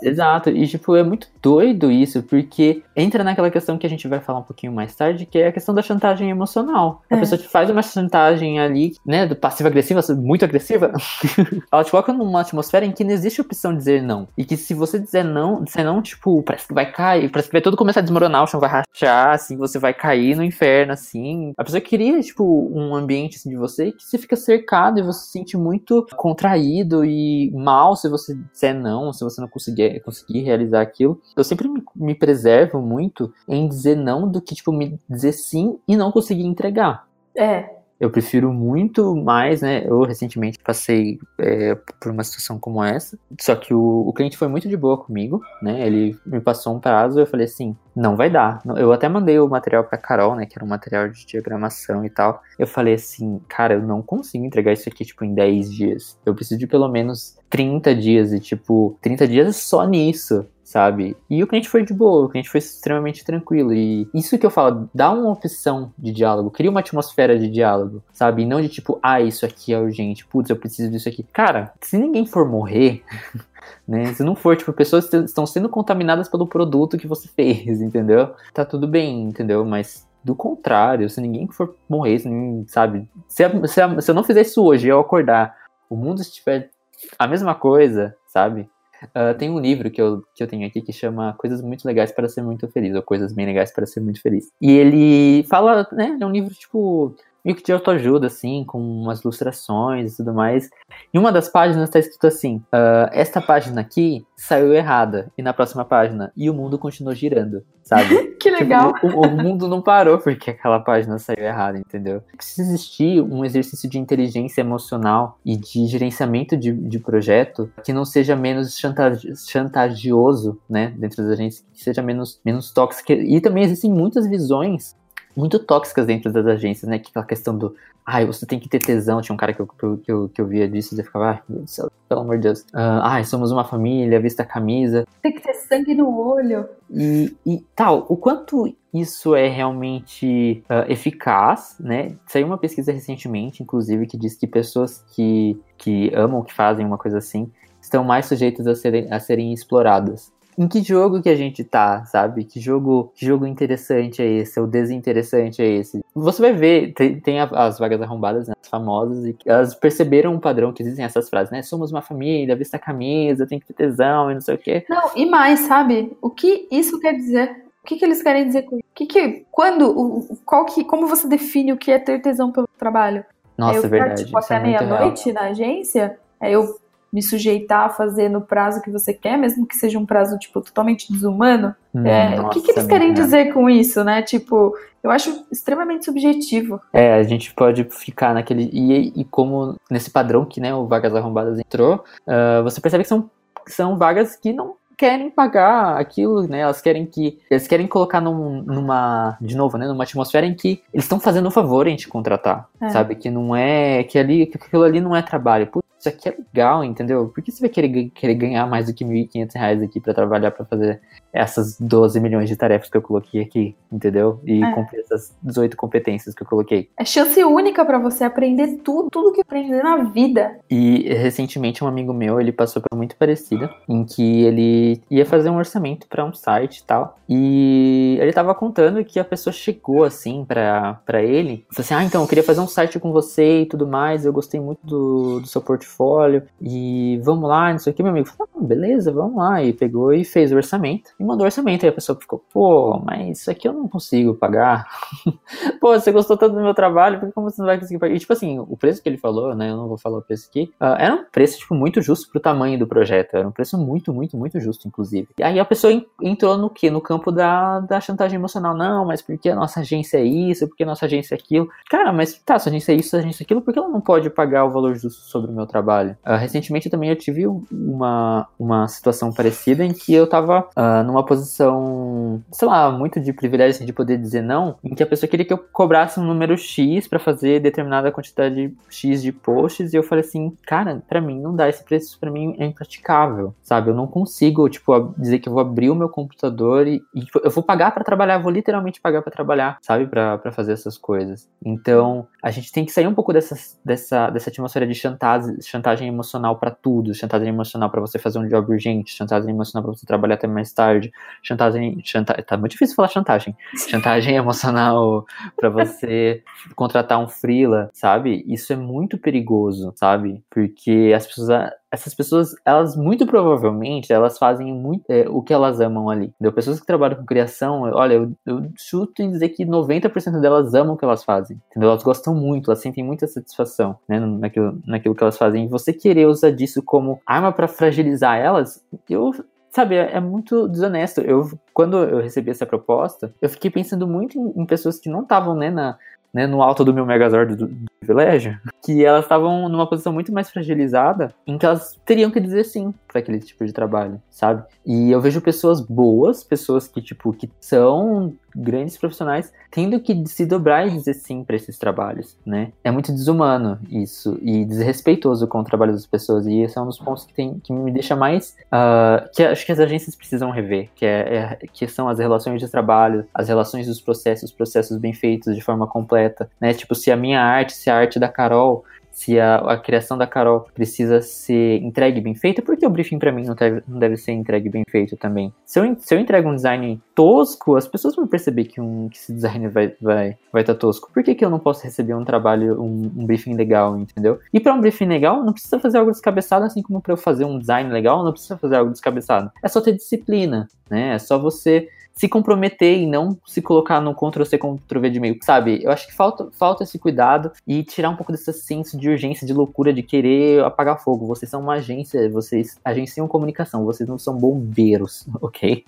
Exato, e tipo, é muito doido isso, porque entra naquela questão que a gente vai falar um pouquinho mais tarde, que é a questão da chantagem emocional. É. A pessoa te faz uma chantagem ali, né, do passiva-agressiva, muito agressiva, ela te coloca numa atmosfera em que não existe opção de dizer não. E que se você dizer não, dizer não, tipo, parece que vai cair, parece que vai tudo começar a desmoronar, o chão vai rachar, assim, você vai cair no inferno, assim. A pessoa queria, tipo, um ambiente assim de você que você fica cercado e você se sente muito contraído e mal se você disser não, se você não conseguir conseguir, conseguir realizar aquilo. Eu sempre me, me preservo muito em dizer não do que, tipo, me dizer sim e não conseguir entregar. É, eu prefiro muito mais, né? Eu recentemente passei é, por uma situação como essa, só que o, o, cliente foi muito de boa comigo, né? Ele me passou um prazo e eu falei assim: não vai dar. Eu até mandei o material pra Carol, né? Que era um material de diagramação e tal. Eu falei assim: cara, eu não consigo entregar isso aqui, tipo, em 10 dias. Eu preciso de pelo menos 30 dias e, tipo, 30 dias só nisso sabe? E o cliente foi de boa, o cliente foi extremamente tranquilo. E isso que eu falo, dá uma opção de diálogo, cria uma atmosfera de diálogo, sabe? E não de tipo, ah, isso aqui é urgente, putz, eu preciso disso aqui. Cara, se ninguém for morrer. Né? Se não for, tipo, pessoas estão sendo contaminadas pelo produto que você fez, entendeu? Tá tudo bem, entendeu? Mas do contrário, se ninguém for morrer, se ninguém, sabe? Se, se, se eu não fizer isso hoje eu acordar, o mundo estiver a mesma coisa, sabe? Uh, tem um livro que eu, que eu tenho aqui que chama Coisas Muito Legais para Ser Muito Feliz, ou Coisas Bem Legais para Ser Muito Feliz. E ele fala, né, é um livro, tipo, meio que de autoajuda, assim, com umas ilustrações e tudo mais. E uma das páginas está escrito assim: uh, esta página aqui saiu errada, e na próxima página, e o mundo continuou girando, sabe? que legal! Tipo, o, o, mundo não parou porque aquela página saiu errada, entendeu? Precisa existir um exercício de inteligência emocional e de gerenciamento de, de projeto que não seja menos chantagi chantagioso, né, dentro das agências, que seja menos, menos tóxico. E também existem muitas visões muito tóxicas dentro das agências, né? Que aquela questão do, ai, você tem que ter tesão. Tinha um cara que eu, que eu, que eu via disso e eu ficava, ai, meu Deus do céu, pelo amor de Deus. Uh, ai, somos uma família, vista a camisa. Tem que ter sangue no olho. E, e tal, o quanto isso é realmente uh, eficaz, né? Saiu uma pesquisa recentemente, inclusive, que diz que pessoas que, que amam, que fazem uma coisa assim, estão mais sujeitas a serem, a serem exploradas em que jogo que a gente tá, sabe? Que jogo, que jogo interessante é esse, ou desinteressante é esse. Você vai ver, tem, tem as vagas arrombadas, né, as famosas, e elas perceberam um padrão que existem essas frases, né? Somos uma família, vista a camisa, tem que ter tesão e não sei o quê. Não, e mais, sabe? O que isso quer dizer? O que, que eles querem dizer com isso? Que que, quando, o, qual que, como você define o que é ter tesão pelo trabalho? Nossa, é eu verdade. Tipo, até é meia-noite na agência, é eu me sujeitar a fazer no prazo que você quer, mesmo que seja um prazo, tipo, totalmente desumano. Hum, é, nossa, o que, que eles querem dizer com isso, né? Tipo, eu acho extremamente subjetivo. É, a gente pode ficar naquele. E, e como nesse padrão que né, o Vagas Arrombadas entrou, uh, você percebe que são, são vagas que não querem pagar aquilo, né? Elas querem que. Eles querem colocar num, numa. De novo, né? Numa atmosfera em que eles estão fazendo um favor em te contratar. É. Sabe? Que não é. Que ali. Que aquilo ali não é trabalho. Putz, isso aqui é legal, entendeu? Por que você vai querer, querer ganhar mais do que R$ 1.500 aqui para trabalhar para fazer essas 12 milhões de tarefas que eu coloquei aqui, entendeu? E é. cumprir essas 18 competências que eu coloquei. É chance única para você aprender tudo, tudo que aprender na vida. E recentemente um amigo meu, ele passou por muito parecida, em que ele ia fazer um orçamento para um site e tal, e ele tava contando que a pessoa chegou assim para ele, falou assim: "Ah, então eu queria fazer um site com você e tudo mais, eu gostei muito do, do seu portfólio e vamos lá, não sei o que. Meu amigo falou, ah, beleza, vamos lá. E pegou e fez o orçamento mandou orçamento. Aí a pessoa ficou, pô, mas isso aqui eu não consigo pagar. pô, você gostou tanto do meu trabalho, por que como você não vai conseguir pagar? E tipo assim, o preço que ele falou, né, eu não vou falar o preço aqui, uh, era um preço, tipo, muito justo pro tamanho do projeto. Era um preço muito, muito, muito justo, inclusive. E aí a pessoa entrou no que? No campo da, da chantagem emocional. Não, mas porque a nossa agência é isso, porque a nossa agência é aquilo. Cara, mas tá, sua agência é isso, sua agência é aquilo, por que ela não pode pagar o valor justo sobre o meu trabalho. Uh, recentemente também eu tive uma, uma situação parecida em que eu tava uh, numa posição, sei lá, muito de privilégio assim, de poder dizer não, em que a pessoa queria que eu cobrasse um número X para fazer determinada quantidade X de posts e eu falei assim, cara, para mim não dá esse preço, para mim é impraticável, sabe? Eu não consigo, tipo, dizer que eu vou abrir o meu computador e, e tipo, eu vou pagar para trabalhar, vou literalmente pagar para trabalhar, sabe? para fazer essas coisas. Então, a gente tem que sair um pouco dessa, dessa, dessa atmosfera de chantagem, chantagem emocional para tudo, chantagem emocional para você fazer um job urgente, chantagem emocional para você trabalhar até mais tarde, chantagem, chantagem, tá muito difícil falar chantagem, chantagem emocional para você contratar um freela, sabe? Isso é muito perigoso, sabe? Porque as pessoas essas pessoas, elas muito provavelmente, elas fazem muito é, o que elas amam ali. Entendeu? Pessoas que trabalham com criação, olha, eu, eu chuto em dizer que 90% delas amam o que elas fazem. Entendeu? Elas gostam muito, elas sentem muita satisfação né, naquilo, naquilo que elas fazem. E você querer usar disso como arma para fragilizar elas, eu sabe, é, é, muito desonesto. Eu, quando eu recebi essa proposta, eu fiquei pensando muito em, em pessoas que não estavam, né, na, né, no alto do meu Megazord do, do privilégio, que elas estavam numa posição muito mais fragilizada, em que elas teriam que dizer sim para aquele tipo de trabalho, sabe? E eu vejo pessoas boas, pessoas que, tipo, que são grandes profissionais tendo que se dobrar e dizer sim para esses trabalhos, né? É muito desumano isso e desrespeitoso com o trabalho das pessoas e esse é um dos pontos que, tem, que me deixa mais uh, que acho que as agências precisam rever, que é, é, que são as relações de trabalho, as relações dos processos, processos bem feitos de forma completa, né? Tipo se a minha arte, se a arte da Carol se a, a, criação da Carol precisa ser entregue bem feita, porque o briefing para mim não deve, não deve ser entregue bem feito também. Se eu, se eu entrego um design tosco, as pessoas vão perceber que, um, que esse design vai estar vai, vai tá tosco. Por que, que eu não posso receber um trabalho, um, um briefing legal, entendeu? E para um briefing legal, não precisa fazer algo descabeçado, assim como para eu fazer um design legal, não precisa fazer algo descabeçado. É só ter disciplina, né? É só você se comprometer e não se colocar no Ctrl-C, Ctrl-V de meio, sabe? Eu acho que falta, falta esse cuidado e tirar um pouco desse senso de urgência, de loucura, de querer apagar fogo. Vocês são uma agência, vocês agenciam comunicação, vocês não são bombeiros, ok?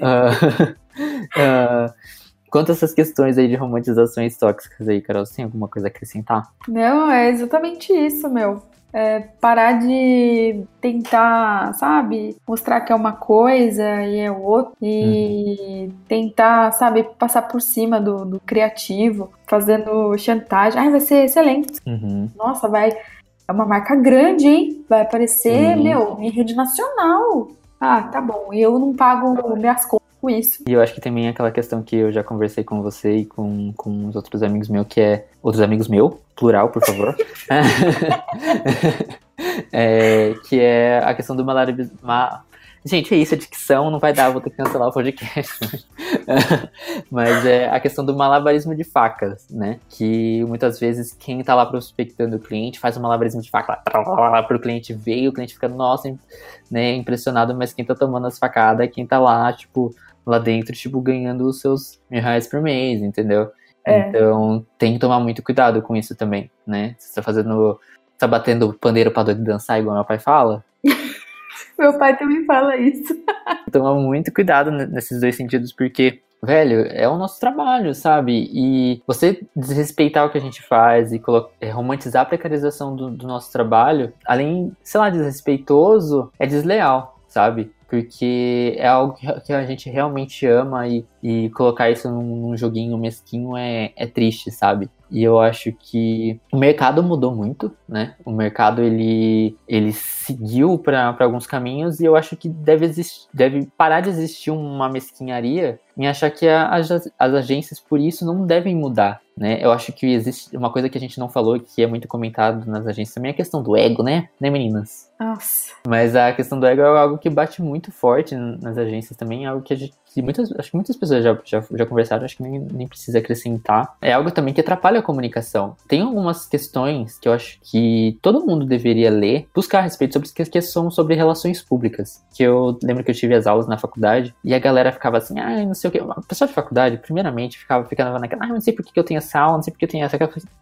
uh, uh, Quanto a essas questões aí de romantizações tóxicas aí, Carol, você tem alguma coisa a acrescentar? Não, é exatamente isso, meu é, parar de tentar, sabe, mostrar que é uma coisa e é outra, e uhum. tentar, sabe, passar por cima do, do, criativo, fazendo chantagem. Ai, vai ser excelente. Uhum. Nossa, vai. É uma marca grande, hein? Vai aparecer, uhum. meu, em rede nacional. Ah, tá bom. E eu não pago minhas contas com isso. E eu acho que também é aquela questão que eu já conversei com você e com, com os outros amigos meus, que é. Outros amigos meus, plural, por favor. é, que é a questão do malabarismo. Gente, é isso, a dicção não vai dar, vou ter que cancelar o podcast. Mas é a questão do malabarismo de facas, né? Que muitas vezes quem tá lá prospectando o cliente faz um malabarismo de faca lá, pro cliente ver o cliente fica, nossa, né, impressionado, mas quem tá tomando as facadas é quem tá lá, tipo, lá dentro, tipo, ganhando os seus mil reais por mês, entendeu? É. Então tem que tomar muito cuidado com isso também, né? Você tá fazendo. tá batendo pandeiro pra doido dançar, igual meu pai fala. Meu pai também fala isso. Toma muito cuidado nesses dois sentidos, porque, velho, é o nosso trabalho, sabe? E você desrespeitar o que a gente faz e é, romantizar a precarização do, do nosso trabalho, além, sei lá, desrespeitoso, é desleal, sabe? Porque é algo que a gente realmente ama e, e colocar isso num, num joguinho mesquinho é, é triste, sabe? E eu acho que o mercado mudou muito, né? O mercado ele, ele seguiu para alguns caminhos e eu acho que deve, existir, deve parar de existir uma mesquinharia em achar que a, as, as agências, por isso, não devem mudar, né? Eu acho que existe uma coisa que a gente não falou, que é muito comentado nas agências também, é a questão do ego, né? Né, meninas? Nossa. Mas a questão do ego é algo que bate muito forte nas agências também, é algo que a gente que muitas, acho que muitas pessoas já, já, já conversaram, acho que nem, nem precisa acrescentar. É algo também que atrapalha a comunicação. Tem algumas questões que eu acho que todo mundo deveria ler, buscar a respeito sobre que são sobre relações públicas. Que eu lembro que eu tive as aulas na faculdade e a galera ficava assim, ah, não sei o que. A pessoa de faculdade, primeiramente, ficava ficando naquela, ah, não sei por que eu tenho essa aula, não sei por que eu tenho essa.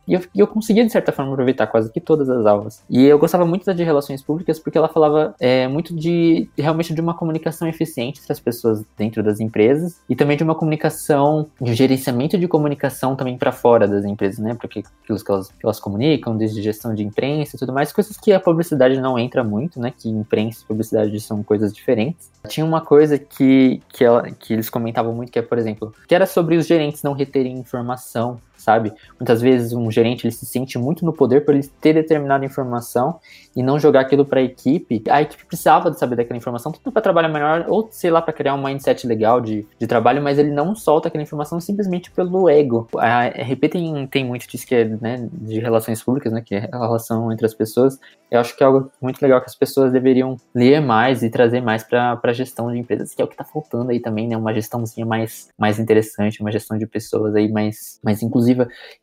E eu, eu conseguia, de certa forma, aproveitar quase que todas as aulas. E eu gostava muito da de relações públicas porque ela falava é, muito de realmente de uma comunicação eficiente entre as pessoas dentro das empresas e também de uma comunicação, de um gerenciamento de comunicação também para fora das empresas, né? Porque aquilo que elas, que elas comunicam, desde gestão de imprensa e tudo mais, coisas que a publicidade não entra muito, né? Que imprensa e publicidade são coisas diferentes. Tinha uma coisa que, que, ela, que eles comentavam muito, que é, por exemplo, que era sobre os gerentes não reterem informação sabe? Muitas vezes um gerente ele se sente muito no poder por ele ter determinada informação e não jogar aquilo para a equipe. A equipe precisava de saber daquela informação, tanto para trabalhar melhor ou sei lá para criar um mindset legal de, de trabalho, mas ele não solta aquela informação simplesmente pelo ego. A RP tem, tem muito disso que é né, de relações públicas, né, que é a relação entre as pessoas. Eu acho que é algo muito legal que as pessoas deveriam ler mais e trazer mais para a gestão de empresas, que é o que está faltando aí também, né? Uma gestãozinha mais, mais interessante, uma gestão de pessoas aí mais, mais inclusiva.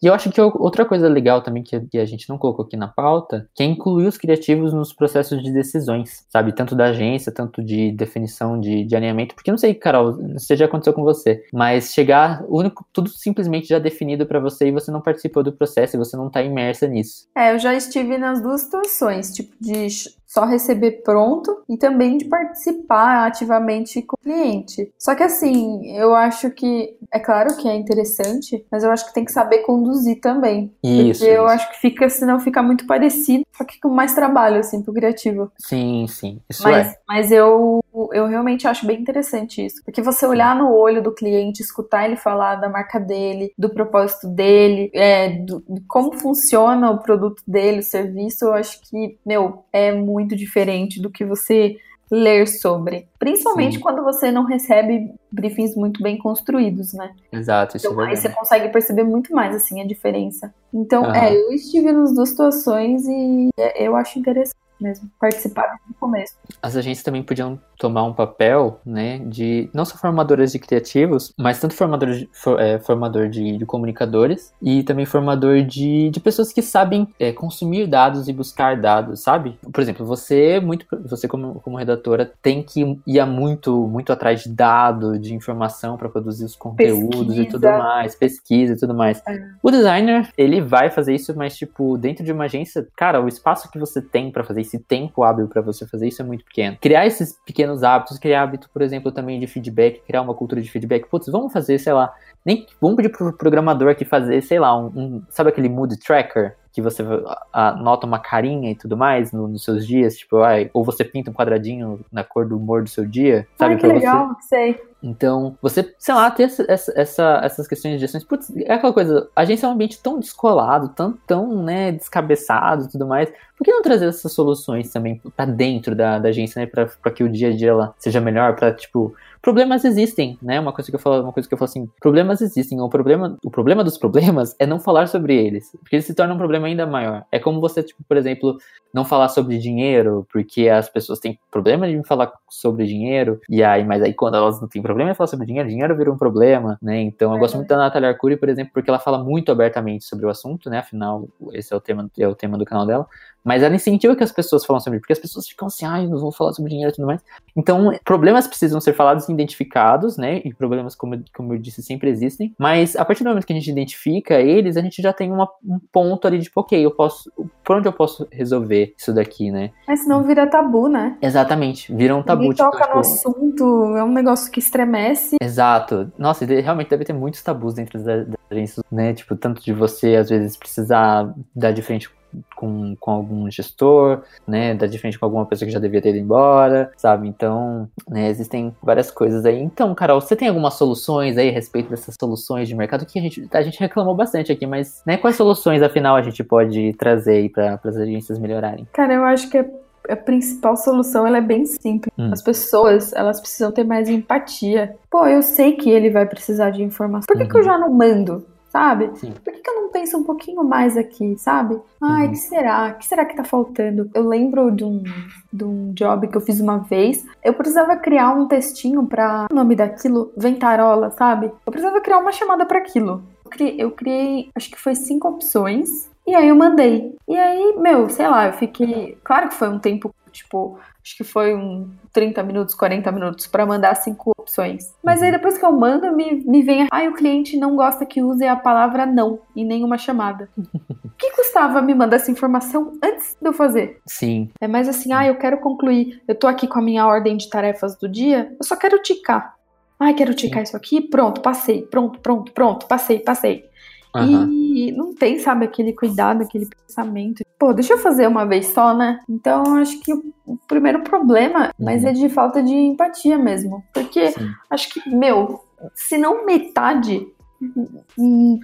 E eu acho que outra coisa legal também que, que a gente não colocou aqui na pauta, que é incluir os criativos nos processos de decisões, sabe? Tanto da agência, tanto de definição de, de alinhamento. Porque não sei, Carol, se já aconteceu com você, mas chegar único, tudo simplesmente já definido para você e você não participou do processo e você não tá imersa nisso. É, eu já estive nas duas situações, tipo, de só receber pronto e também de participar ativamente com o cliente. Só que assim, eu acho que é claro que é interessante, mas eu acho que tem que saber conduzir também. Isso. Porque eu isso. acho que fica, senão fica muito parecido, só que com mais trabalho, assim, pro criativo. Sim, sim. Isso Mas, é. mas eu, eu realmente acho bem interessante isso. Porque você olhar no olho do cliente, escutar ele falar da marca dele, do propósito dele, é, do, como funciona o produto dele, o serviço, eu acho que, meu, é muito diferente do que você ler sobre. Principalmente Sim. quando você não recebe briefings muito bem construídos, né? Exato, isso Então, é aí você consegue perceber muito mais, assim, a diferença. Então, Aham. é, eu estive nas duas situações e é, eu acho interessante mesmo participar no começo. As agências também podiam tomar um papel, né, de não só formadoras de criativos, mas tanto formador de, for- é, formador de, de comunicadores e também formador de, de pessoas que sabem é, consumir dados e buscar dados, sabe? Por exemplo, você muito, você como, como redatora tem que ir muito, muito atrás de dado, de informação para produzir os conteúdos e tudo Pesquisa. mais, pesquisa e tudo mais. É. O designer, ele vai fazer isso, mas, tipo, dentro de uma agência, cara, o espaço que você tem pra fazer esse tempo hábil pra você fazer isso é muito pequeno. Criar esses pequenos hábitos, criar hábito, por exemplo, também de feedback, criar uma cultura de feedback. Putz, vamos fazer, sei lá, nem vamos pedir pro programador aqui fazer, sei lá, um, um- sabe aquele mood tracker? Que você anota uma carinha e tudo mais no- nos seus dias, tipo, ai, ou você pinta um quadradinho na cor do humor do seu dia, sabe? Ai, que pra você- legal, sei. Então, você, sei lá, ter essa, essa- essa- essas questões de gestões, putz, é aquela coisa, a agência é um ambiente tão descolado, tão, tão né, descabeçado e tudo mais, por que não trazer essas soluções também pra dentro da, da agência, né, pra que o dia a dia ela seja melhor, pra, tipo, problemas existem, né, uma coisa que eu falo, uma coisa que eu falo assim, problemas existem, o problema, o problema dos problemas é não falar sobre eles, porque eles se tornam um problema ainda maior. É como você, tipo, por exemplo, não falar sobre dinheiro, porque as pessoas têm problema de falar sobre dinheiro, e aí, mas aí quando elas não têm problema em falar sobre dinheiro, dinheiro vira um problema, né? Então eu gosto muito da Natália Arcuri, por exemplo, porque ela fala muito abertamente sobre o assunto, né? Afinal, esse é o tema, é o tema do canal dela. Mas ela incentiva que as pessoas falam sobre, porque as pessoas ficam assim, ai, não vou falar sobre dinheiro e tudo mais. Então, problemas precisam ser falados e identificados, né? E problemas, como, eu- como eu disse, sempre existem. Mas a partir do momento que a gente identifica eles, a gente já tem uma- um ponto ali de, tipo, ok, eu posso. Por onde eu posso resolver isso daqui, né? Mas senão vira tabu, né? Exatamente, vira um tabu. Ninguém tipo, toca no tipo, assunto, é um negócio que estremece. Exato. Nossa, realmente deve ter muitos tabus dentro das, agências, né? Tipo, tanto de você, às vezes, precisar dar de frente com, com algum gestor, né? Dar de frente com alguma pessoa que já devia ter ido embora, sabe? Então, né, existem várias coisas aí. Então, Carol, você tem algumas soluções aí a respeito dessas soluções de mercado que a gente, a gente reclamou bastante aqui, mas né, quais soluções, afinal, a gente pode trazer aí para as agências melhorarem? Cara, eu acho que a, a principal solução ela é bem simples. Hum. As pessoas, elas precisam ter mais empatia. Pô, eu sei que ele vai precisar de informação. Por que, que eu Uhum. já não mando? Sabe? Sim. Por que, que eu não penso um pouquinho mais aqui, sabe? Ai, o Uhum. que será? O que será que tá faltando? Eu lembro de um, de um job que eu fiz uma vez. Eu precisava criar um textinho pra. O nome daquilo? Ventarola, sabe? Eu precisava criar uma chamada pra aquilo. Eu criei, eu criei, acho que foi cinco opções. E aí eu mandei. E aí, meu, sei lá, eu fiquei. Claro que foi um tempo, tipo, acho que foi um 30 minutos, 40 minutos pra mandar cinco opções. Mas aí depois que eu mando, me, me vem. Ai, o cliente não gosta que use a palavra não em nenhuma chamada. O que custava me mandar essa informação antes de eu fazer? Sim. É mais assim, ah, eu quero concluir. Eu tô aqui com a minha ordem de tarefas do dia, eu só quero ticar. Ai, quero ticar isso aqui, pronto, passei, pronto, pronto, pronto, passei, passei. Aham. E não tem, sabe, aquele cuidado, aquele pensamento. Pô, deixa eu fazer uma vez só, né? Então, acho que o primeiro problema, mas Uhum. é de falta de empatia mesmo. Porque Sim. acho que, meu, se não metade,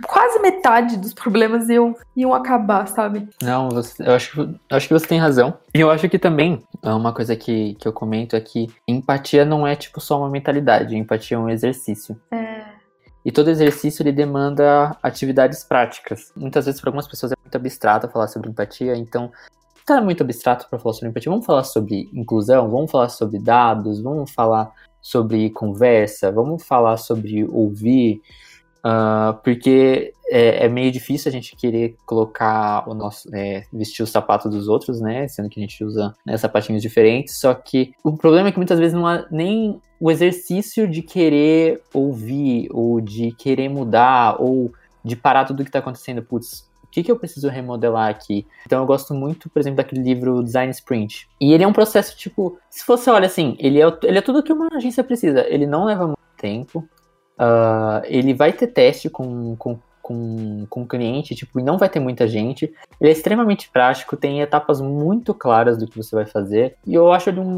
quase metade dos problemas iam, iam acabar, sabe? Não, você- eu acho, eu acho que você tem razão. E eu acho que também, é uma coisa que, que eu comento é que empatia não é tipo só uma mentalidade, empatia é um exercício. É. E todo exercício ele demanda atividades práticas. Muitas vezes para algumas pessoas é muito abstrato falar sobre empatia, então tá muito abstrato para falar sobre empatia. Vamos falar sobre inclusão, vamos falar sobre dados, vamos falar sobre conversa, vamos falar sobre ouvir, ah, porque é, é meio difícil a gente querer colocar o nosso, é, vestir o sapato dos outros, né? Sendo que a gente usa né, sapatinhos diferentes. Só que o problema é que muitas vezes não há nem o exercício de querer ouvir ou de querer mudar ou de parar tudo que tá acontecendo. Putz, o que, que eu preciso remodelar aqui? Então eu gosto muito, por exemplo, daquele livro Design Sprint. E ele é um processo, tipo, se você olha assim, ele é, ele é tudo que uma agência precisa. Ele não leva muito tempo. Uh, ele vai ter teste com, com com, com o cliente, tipo, e não vai ter muita gente. Ele é extremamente prático, tem etapas muito claras do que você vai fazer. E eu acho ele um,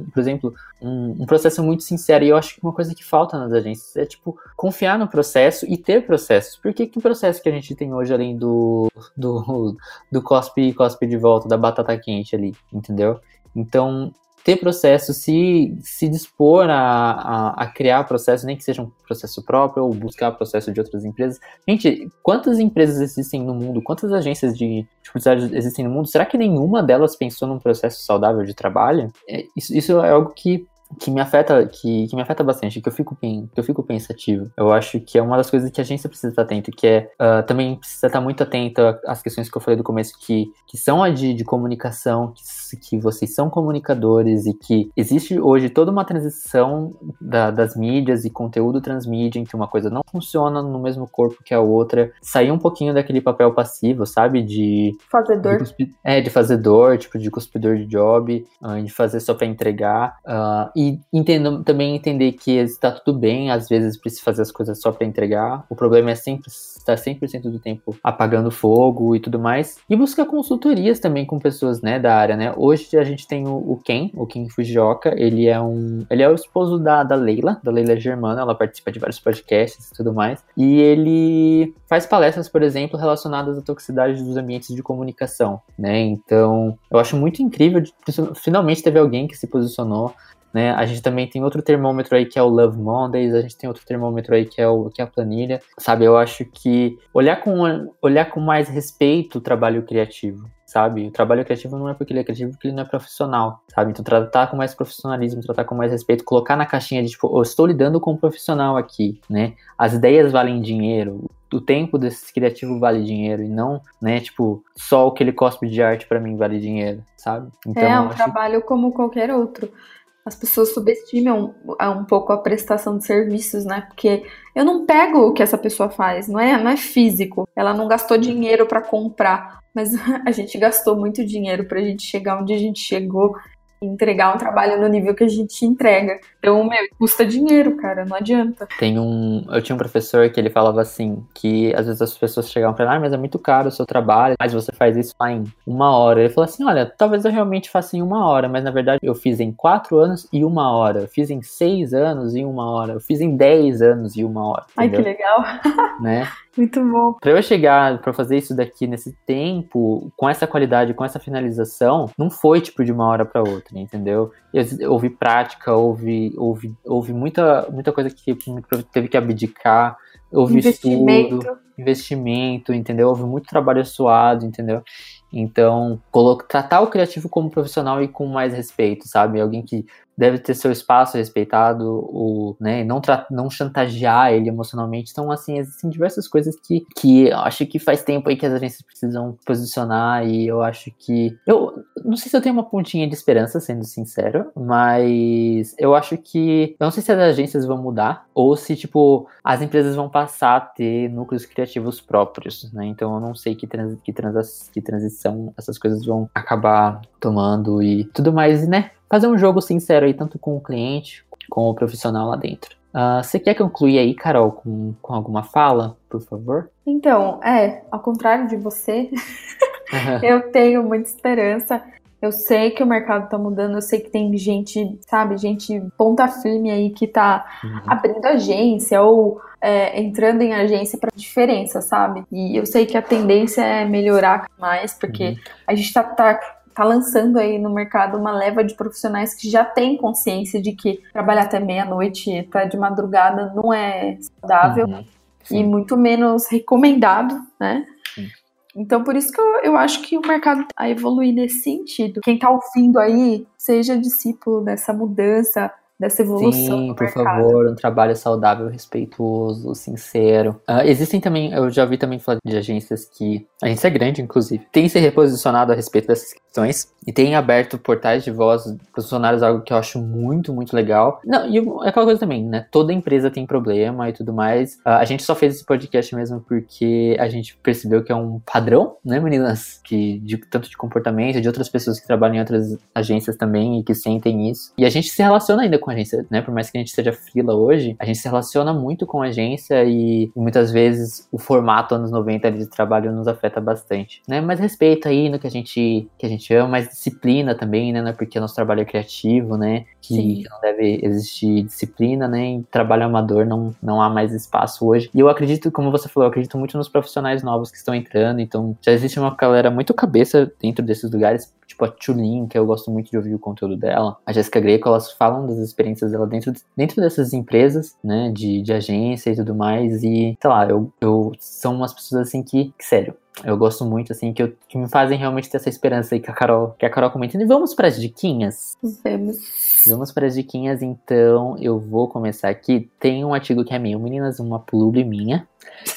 um por exemplo, um, um, processo muito sincero. E eu acho que uma coisa que falta nas agências é, tipo, confiar no processo e ter processos. Porque que processo que a gente tem hoje além do, do, do cospe e cospe de volta, da batata quente ali, entendeu? Então, ter processo, se, se dispor a, a, a, criar processo, nem que seja um processo próprio ou buscar processo de outras empresas. Gente, quantas empresas existem no mundo? Quantas agências de, de publicidade existem no mundo? Será que nenhuma delas pensou num processo saudável de trabalho? É, isso, isso é algo que que me afeta, que, que me afeta bastante, que eu fico que eu fico pensativo. Eu acho que é uma das coisas que a agência precisa estar atento, que é uh, também precisa estar muito atenta às questões que eu falei do começo, que, que são a de, de comunicação, que, que vocês são comunicadores e que existe hoje toda uma transição da, das mídias e conteúdo transmídia, em que uma coisa não funciona no mesmo corpo que a outra, sair um pouquinho daquele papel passivo, sabe, de fazedor, de é, de fazedor, tipo de cuspidor de job, uh, de fazer só para entregar. Uh, e entendo, também entender que está tudo bem, às vezes precisa fazer as coisas só para entregar. O problema é sempre estar 100% do tempo apagando fogo e tudo mais. E buscar consultorias também com pessoas, né, da área, né? Hoje a gente tem o, Ken, o Ken Fujioka, ele é um, ele é o esposo da, da Leila, da Leila Germana, ela participa de vários podcasts e tudo mais. E ele faz palestras, por exemplo, relacionadas à toxicidade dos ambientes de comunicação, né? Então, eu acho muito incrível, de, finalmente teve alguém que se posicionou né? A gente também tem outro termômetro aí que é o Love Mondays, a gente tem outro termômetro aí que é, o, que é a planilha, sabe? Eu acho que olhar com, olhar com mais respeito o trabalho criativo, sabe? O trabalho criativo não é porque ele é criativo, porque ele não é profissional, sabe? Então tratar com mais profissionalismo, tratar com mais respeito, colocar na caixinha de tipo, eu estou lidando com um profissional aqui, né? As ideias valem dinheiro, o tempo desse criativo vale dinheiro e não, né, tipo, só o que ele cospe de arte para mim vale dinheiro, sabe? Então, é um trabalho como qualquer outro as pessoas subestimam um pouco a prestação de serviços, né? Porque eu não pego o que essa pessoa faz, não é, não é físico. Ela não gastou dinheiro para comprar, mas a gente gastou muito dinheiro para a gente chegar onde a gente chegou entregar um trabalho no nível que a gente entrega. Então, meu, custa dinheiro, cara, não adianta. Tem um. Eu tinha um professor que ele falava assim: que às vezes as pessoas chegavam pra ele, ah, mas é muito caro o seu trabalho, mas você faz isso lá em uma hora. Ele falou assim: olha, talvez eu realmente faça em uma hora, mas na verdade eu fiz em quatro anos e uma hora. Eu fiz em seis anos e uma hora. Eu fiz em dez anos e uma hora. Entendeu? Ai, que legal. né? Muito bom. Para eu chegar para fazer isso daqui nesse tempo, com essa qualidade, com essa finalização, não foi tipo de uma hora para outra, entendeu? Houve prática, houve, houve, houve muita, muita coisa que teve que abdicar, houve investimento. estudo, investimento, entendeu? Houve muito trabalho suado, entendeu? Então, tratar o criativo como profissional e com mais respeito, sabe? Alguém que deve ter seu espaço respeitado, ou, né, não, não chantagear ele emocionalmente. Então, assim, existem diversas coisas que, que eu acho que faz tempo aí que as agências precisam posicionar e eu acho que... Eu não sei se eu tenho uma pontinha de esperança, sendo sincero, mas eu acho que... Eu não sei se as agências vão mudar ou se, tipo, as empresas vão passar a ter núcleos criativos próprios, né? Então, eu não sei que, trans, que, trans, que transição essas coisas vão acabar tomando e tudo mais, né? Fazer um jogo sincero aí, tanto com o cliente, com o profissional lá dentro. Uh, você quer concluir aí, Carol, com, com alguma fala, por favor? Então, é, ao contrário de você, eu tenho muita esperança. Eu sei que o mercado tá mudando, eu sei que tem gente, sabe, gente ponta firme aí que tá uhum. abrindo agência ou é, entrando em agência para diferença, sabe? E eu sei que a tendência é melhorar mais, porque uhum. a gente tá, tá tá lançando aí no mercado uma leva de profissionais que já têm consciência de que trabalhar até meia-noite, até de madrugada, não é saudável uhum, e muito menos recomendado, né? Sim. Então, por isso que eu, eu acho que o mercado a evoluir nesse sentido. Quem tá ouvindo aí, seja discípulo dessa mudança, dessa evolução. Sim, por mercado. favor, um trabalho saudável, respeituoso, sincero. Uh, existem também, eu já vi também falar de agências que. A agência é grande, inclusive, tem se reposicionado a respeito dessas questões. E tem aberto portais de voz para os funcionários, algo que eu acho muito, muito legal. Não, e é aquela coisa também, né? Toda empresa tem problema e tudo mais. Uh, a gente só fez esse podcast mesmo porque a gente percebeu que é um padrão, né, meninas? Que de tanto de comportamento, de outras pessoas que trabalham em outras agências também e que sentem isso. E a gente se relaciona ainda com a agência, né? Por mais que a gente seja frila hoje, a gente se relaciona muito com a agência e, e muitas vezes o formato anos 90 de trabalho nos afeta bastante, né? Mas respeito aí no que a gente que a gente ama, mas disciplina também, né? É porque nosso trabalho é criativo, né? Que Sim. não deve existir disciplina, né? Em trabalho amador não, não há mais espaço hoje. E eu acredito, como você falou, eu acredito muito nos profissionais novos que estão entrando. Então, já existe uma galera muito cabeça dentro desses lugares, tipo a Tulin, que eu gosto muito de ouvir o conteúdo dela, a Jéssica Greco, elas falam das experiências dela dentro, dentro dessas empresas, né, de, de agência e tudo mais, e, sei lá, eu, eu são umas pessoas assim que, que sério, eu gosto muito, assim, que, eu, que me fazem realmente ter essa esperança aí que a Carol, que a Carol comentando. E vamos para as diquinhas? Vamos. Vamos para as diquinhas, então eu vou começar aqui. Tem um artigo que é meu, meninas, uma publi minha,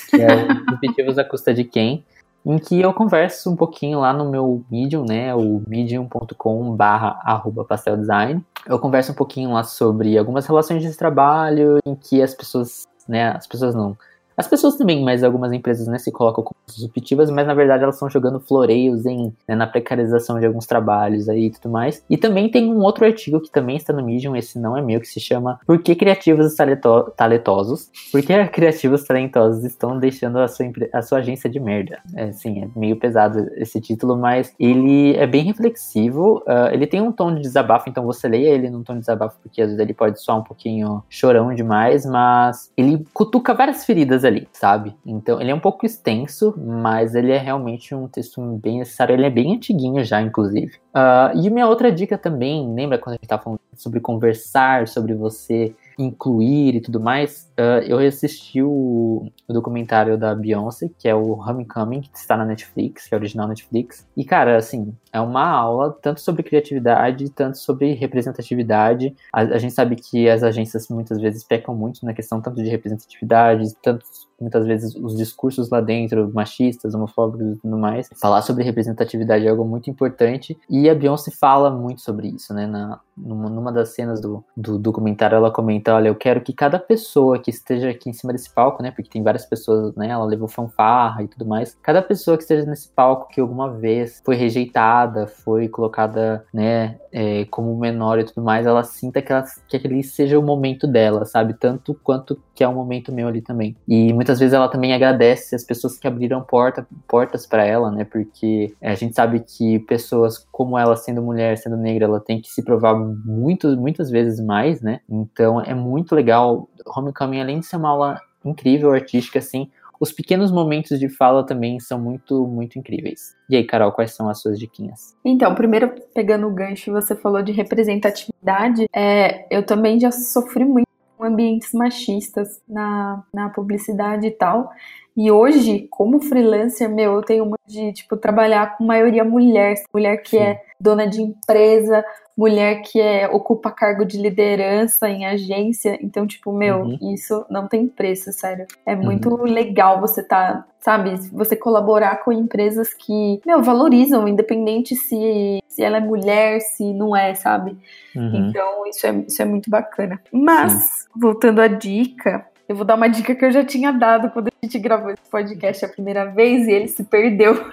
que é Objetivos à Custa de Quem, em que eu converso um pouquinho lá no meu Medium, né, o medium.com barra arroba pasteldesign. Eu converso um pouquinho lá sobre algumas relações de trabalho em que as pessoas, né, as pessoas não, as pessoas também, mas algumas empresas né, se colocam como disruptivas, mas na verdade elas estão jogando floreios em, né, na precarização de alguns trabalhos aí e tudo mais. E também tem um outro artigo que também está no Medium, esse não é meu, que se chama Por que criativos talento talentosos? Por que criativos talentosos estão deixando a sua, a sua agência de merda? É, sim, é meio pesado esse título, mas ele é bem reflexivo. Uh, ele tem um tom de desabafo, então você leia ele num tom de desabafo, porque às vezes ele pode soar um pouquinho chorão demais, mas ele cutuca várias feridas ali, sabe? Então, ele é um pouco extenso, mas ele é realmente um texto bem necessário. Ele é bem antiguinho já, inclusive. Uh, e minha outra dica também, lembra quando a gente estava falando sobre conversar, sobre você incluir e tudo mais, uh, eu assisti o, o, documentário da Beyoncé, que é o Homecoming, que está na Netflix, que é original Netflix. E, cara, assim, é uma aula tanto sobre criatividade, tanto sobre representatividade. A, a gente sabe que as agências muitas vezes pecam muito na questão tanto de representatividade, tanto muitas vezes os discursos lá dentro, machistas, homofóbicos e tudo mais. Falar sobre representatividade é algo muito importante e a Beyoncé fala muito sobre isso, né? Na, numa, numa das cenas do, do documentário ela comenta, olha, eu quero que cada pessoa que esteja aqui em cima desse palco, né? Porque tem várias pessoas, né? Ela levou fanfarra e tudo mais. Cada pessoa que esteja nesse palco que alguma vez foi rejeitada, foi colocada, né? É, como menor e tudo mais, ela sinta que, ela, que aquele seja o momento dela, sabe? Tanto quanto que é o momento meu ali também. E muitas vezes ela também agradece as pessoas que abriram porta, portas para ela, né? Porque a gente sabe que pessoas como ela, sendo mulher, sendo negra, ela tem que se provar muito, muitas vezes mais, né? Então é muito legal. Homecoming, além de ser uma aula incrível, artística, assim, os pequenos momentos de fala também são muito, muito incríveis. E aí, Carol, quais são as suas diquinhas? Então, primeiro, pegando o gancho, você falou de representatividade. É, eu também já sofri muito ambientes machistas na, na publicidade e tal. E hoje, como freelancer, meu, eu tenho muito de, tipo, trabalhar com maioria mulher, mulher que Sim. é dona de empresa, mulher que é, ocupa cargo de liderança em agência. Então, tipo, meu, uhum. isso não tem preço, sério. É muito uhum. legal você tá, sabe, você colaborar com empresas que, meu, valorizam, independente se, se ela é mulher, se não é, sabe? Uhum. Então, isso é, isso é muito bacana. Mas, Sim. voltando à dica, eu vou dar uma dica que eu já tinha dado quando a gente gravou esse podcast a primeira vez e ele se perdeu.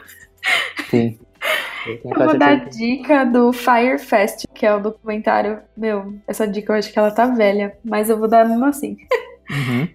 Sim. Eu vou dar a dica do Fire Fest, que é o documentário. Meu, essa dica eu acho que ela tá velha, mas eu vou dar mesmo assim. Uhum.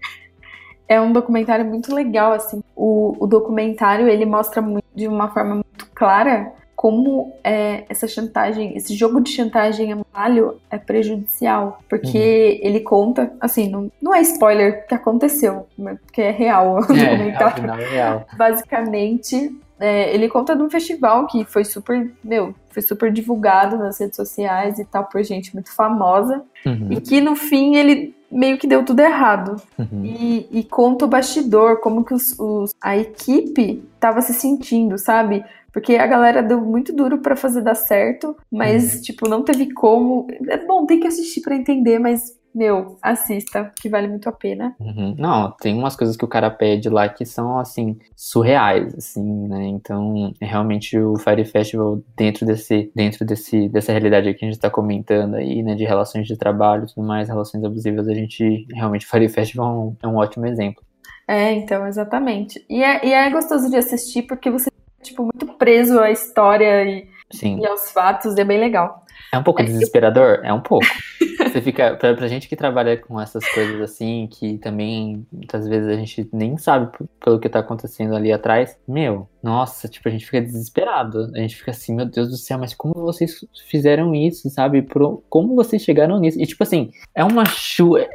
É um documentário muito legal, assim. O, o documentário ele mostra muito, de uma forma muito clara como é, essa chantagem, esse jogo de chantagem a malho é prejudicial. Porque uhum. ele conta, assim, não, não é spoiler que aconteceu, porque é real é, documentário. É real. Basicamente, é, ele conta de um festival que foi super, meu, foi super divulgado nas redes sociais e tal por gente muito famosa. Uhum. E que no fim ele meio que deu tudo errado. Uhum. E, e, conta o bastidor, como que os, os, a equipe tava se sentindo, sabe? Porque a galera deu muito duro para fazer dar certo, mas, uhum. tipo, não teve como. É bom, tem que assistir para entender, mas meu, assista, que vale muito a pena. Uhum. Não, tem umas coisas que o cara pede lá que são, assim, surreais, assim, né? Então, é realmente o Fire Festival, dentro desse, dentro desse, dessa realidade que a gente tá comentando aí, né, de relações de trabalho e tudo mais, relações abusivas, a gente, realmente, o Fire Festival é um, é um ótimo exemplo. É, então, exatamente. E é, e é gostoso de assistir porque você tipo, muito preso à história e, Sim. e aos fatos, é bem legal. É um pouco é, desesperador? É um pouco. Você fica, pra, pra gente que trabalha com essas coisas assim, que também muitas vezes a gente nem sabe pelo que tá acontecendo ali atrás, meu, nossa, tipo, a gente fica desesperado. A gente fica assim, meu Deus do céu, mas como vocês fizeram isso, sabe? Pro, como vocês chegaram nisso? E tipo assim, é uma chuva.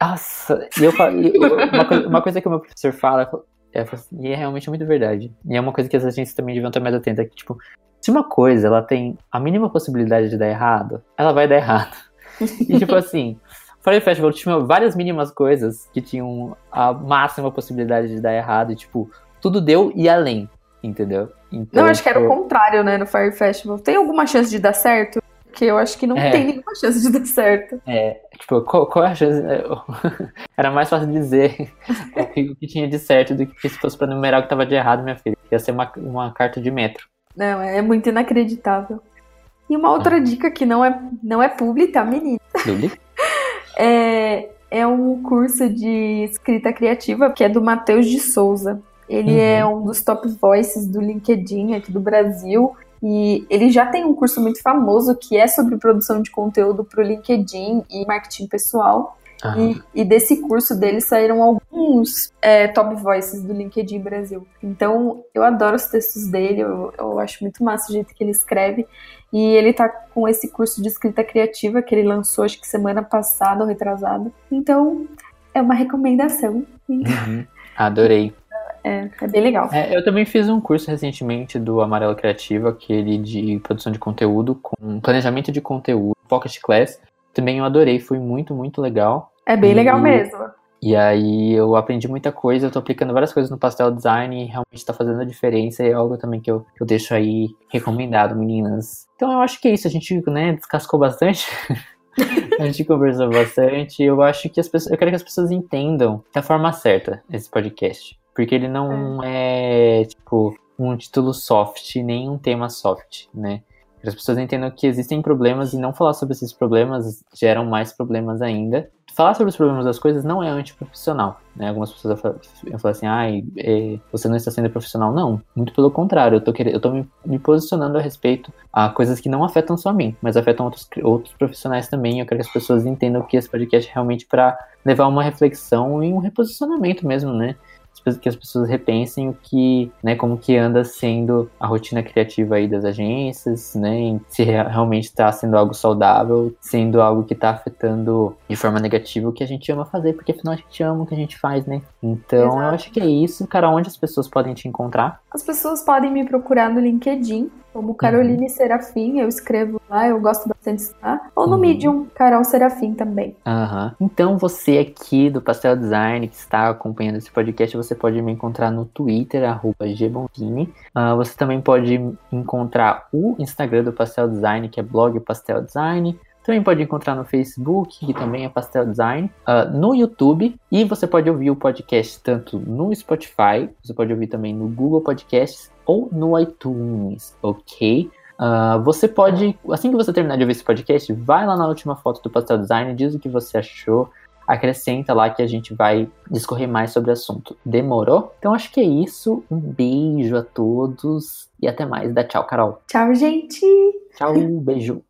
Nossa, e eu falo, uma, coisa, uma coisa que o meu professor fala, é, e é realmente muito verdade. E é uma coisa que as agências também deviam estar mais atentas, que, tipo, se uma coisa ela tem a mínima possibilidade de dar errado, ela vai dar errado. E tipo assim, Fire Festival tinha várias mínimas coisas que tinham a máxima possibilidade de dar errado, e tipo, tudo deu e além, entendeu? Então, não, acho que era o tipo, contrário, né, no Fire Festival. Tem alguma chance de dar certo? Porque eu acho que não é. tem nenhuma chance de dar certo. É, tipo, qual, qual é a chance? Era mais fácil dizer o que, que, tinha de certo do que se fosse pra numerar o que tava de errado, minha filha. Ia ser uma, uma carta de metro. Não, é muito inacreditável. E uma outra ah. dica que não é, não é publi, tá, menina? Publi? é, é um curso de escrita criativa que é do Matheus de Souza. Ele é uhum. é um dos top voices do LinkedIn aqui do Brasil. E ele já tem um curso muito famoso que é sobre produção de conteúdo para o LinkedIn e marketing pessoal. E, e, desse curso dele saíram alguns é, top voices do LinkedIn Brasil. Então eu adoro os textos dele, eu, eu, acho muito massa o jeito que ele escreve. E ele tá com esse curso de escrita criativa que ele lançou, acho que semana passada ou retrasada. Então é uma recomendação. Uhum. Adorei. É, é bem legal. É, eu também fiz um curso recentemente do Amarelo Criativo, aquele de produção de conteúdo, com planejamento de conteúdo, Pocket Class. Também eu adorei, foi muito, muito legal. É bem e, legal mesmo. E aí eu aprendi muita coisa, eu tô aplicando várias coisas no pastel design e realmente tá fazendo a diferença. E é algo também que eu, que eu deixo aí recomendado, meninas. Então eu acho que é isso, a gente, né, descascou bastante. a gente conversou bastante. Eu acho que as pessoas. Eu quero que as pessoas entendam da forma certa esse podcast. Porque ele não é, é tipo, um título soft, nem um tema soft, né? Que as pessoas entendam que existem problemas e não falar sobre esses problemas geram mais problemas ainda. Falar sobre os problemas das coisas não é antiprofissional, né? Algumas pessoas falam assim, ai, é, você não está sendo profissional. Não, muito pelo contrário, eu tô, querendo, eu tô me, me, posicionando a respeito a coisas que não afetam só a mim, mas afetam outros, outros profissionais também. Eu quero que as pessoas entendam que esse podcast é realmente para levar uma reflexão e um reposicionamento mesmo, né? Que as pessoas repensem o que, né, como que anda sendo a rotina criativa aí das agências, né, se realmente está sendo algo saudável, sendo algo que está afetando de forma negativa o que a gente ama fazer, porque afinal a gente ama o que a gente faz, né? Então Exato. eu acho que é isso, cara, onde as pessoas podem te encontrar? As pessoas podem me procurar no LinkedIn, como Caroline uhum. Serafim, eu escrevo lá, eu gosto bastante de estar. Ou no uhum. Medium, Carol Serafim também. Uhum. Então você aqui do Pastel Design que está acompanhando esse podcast, você pode me encontrar no Twitter, arroba gbonfini. Uh, você também pode encontrar o Instagram do Pastel Design, que é blog Pastel Design. Também pode encontrar no Facebook, que também é Pastel Design, uh, no YouTube, e você pode ouvir o podcast tanto no Spotify, você pode ouvir também no Google Podcasts ou no iTunes, ok? Uh, você pode, assim que você terminar de ouvir esse podcast, vai lá na última foto do Pastel Design, diz o que você achou, acrescenta lá que a gente vai discorrer mais sobre o assunto. Demorou? Então acho que é isso. Um beijo a todos e até mais. Dá tchau, Carol. Tchau, gente. Tchau, beijo.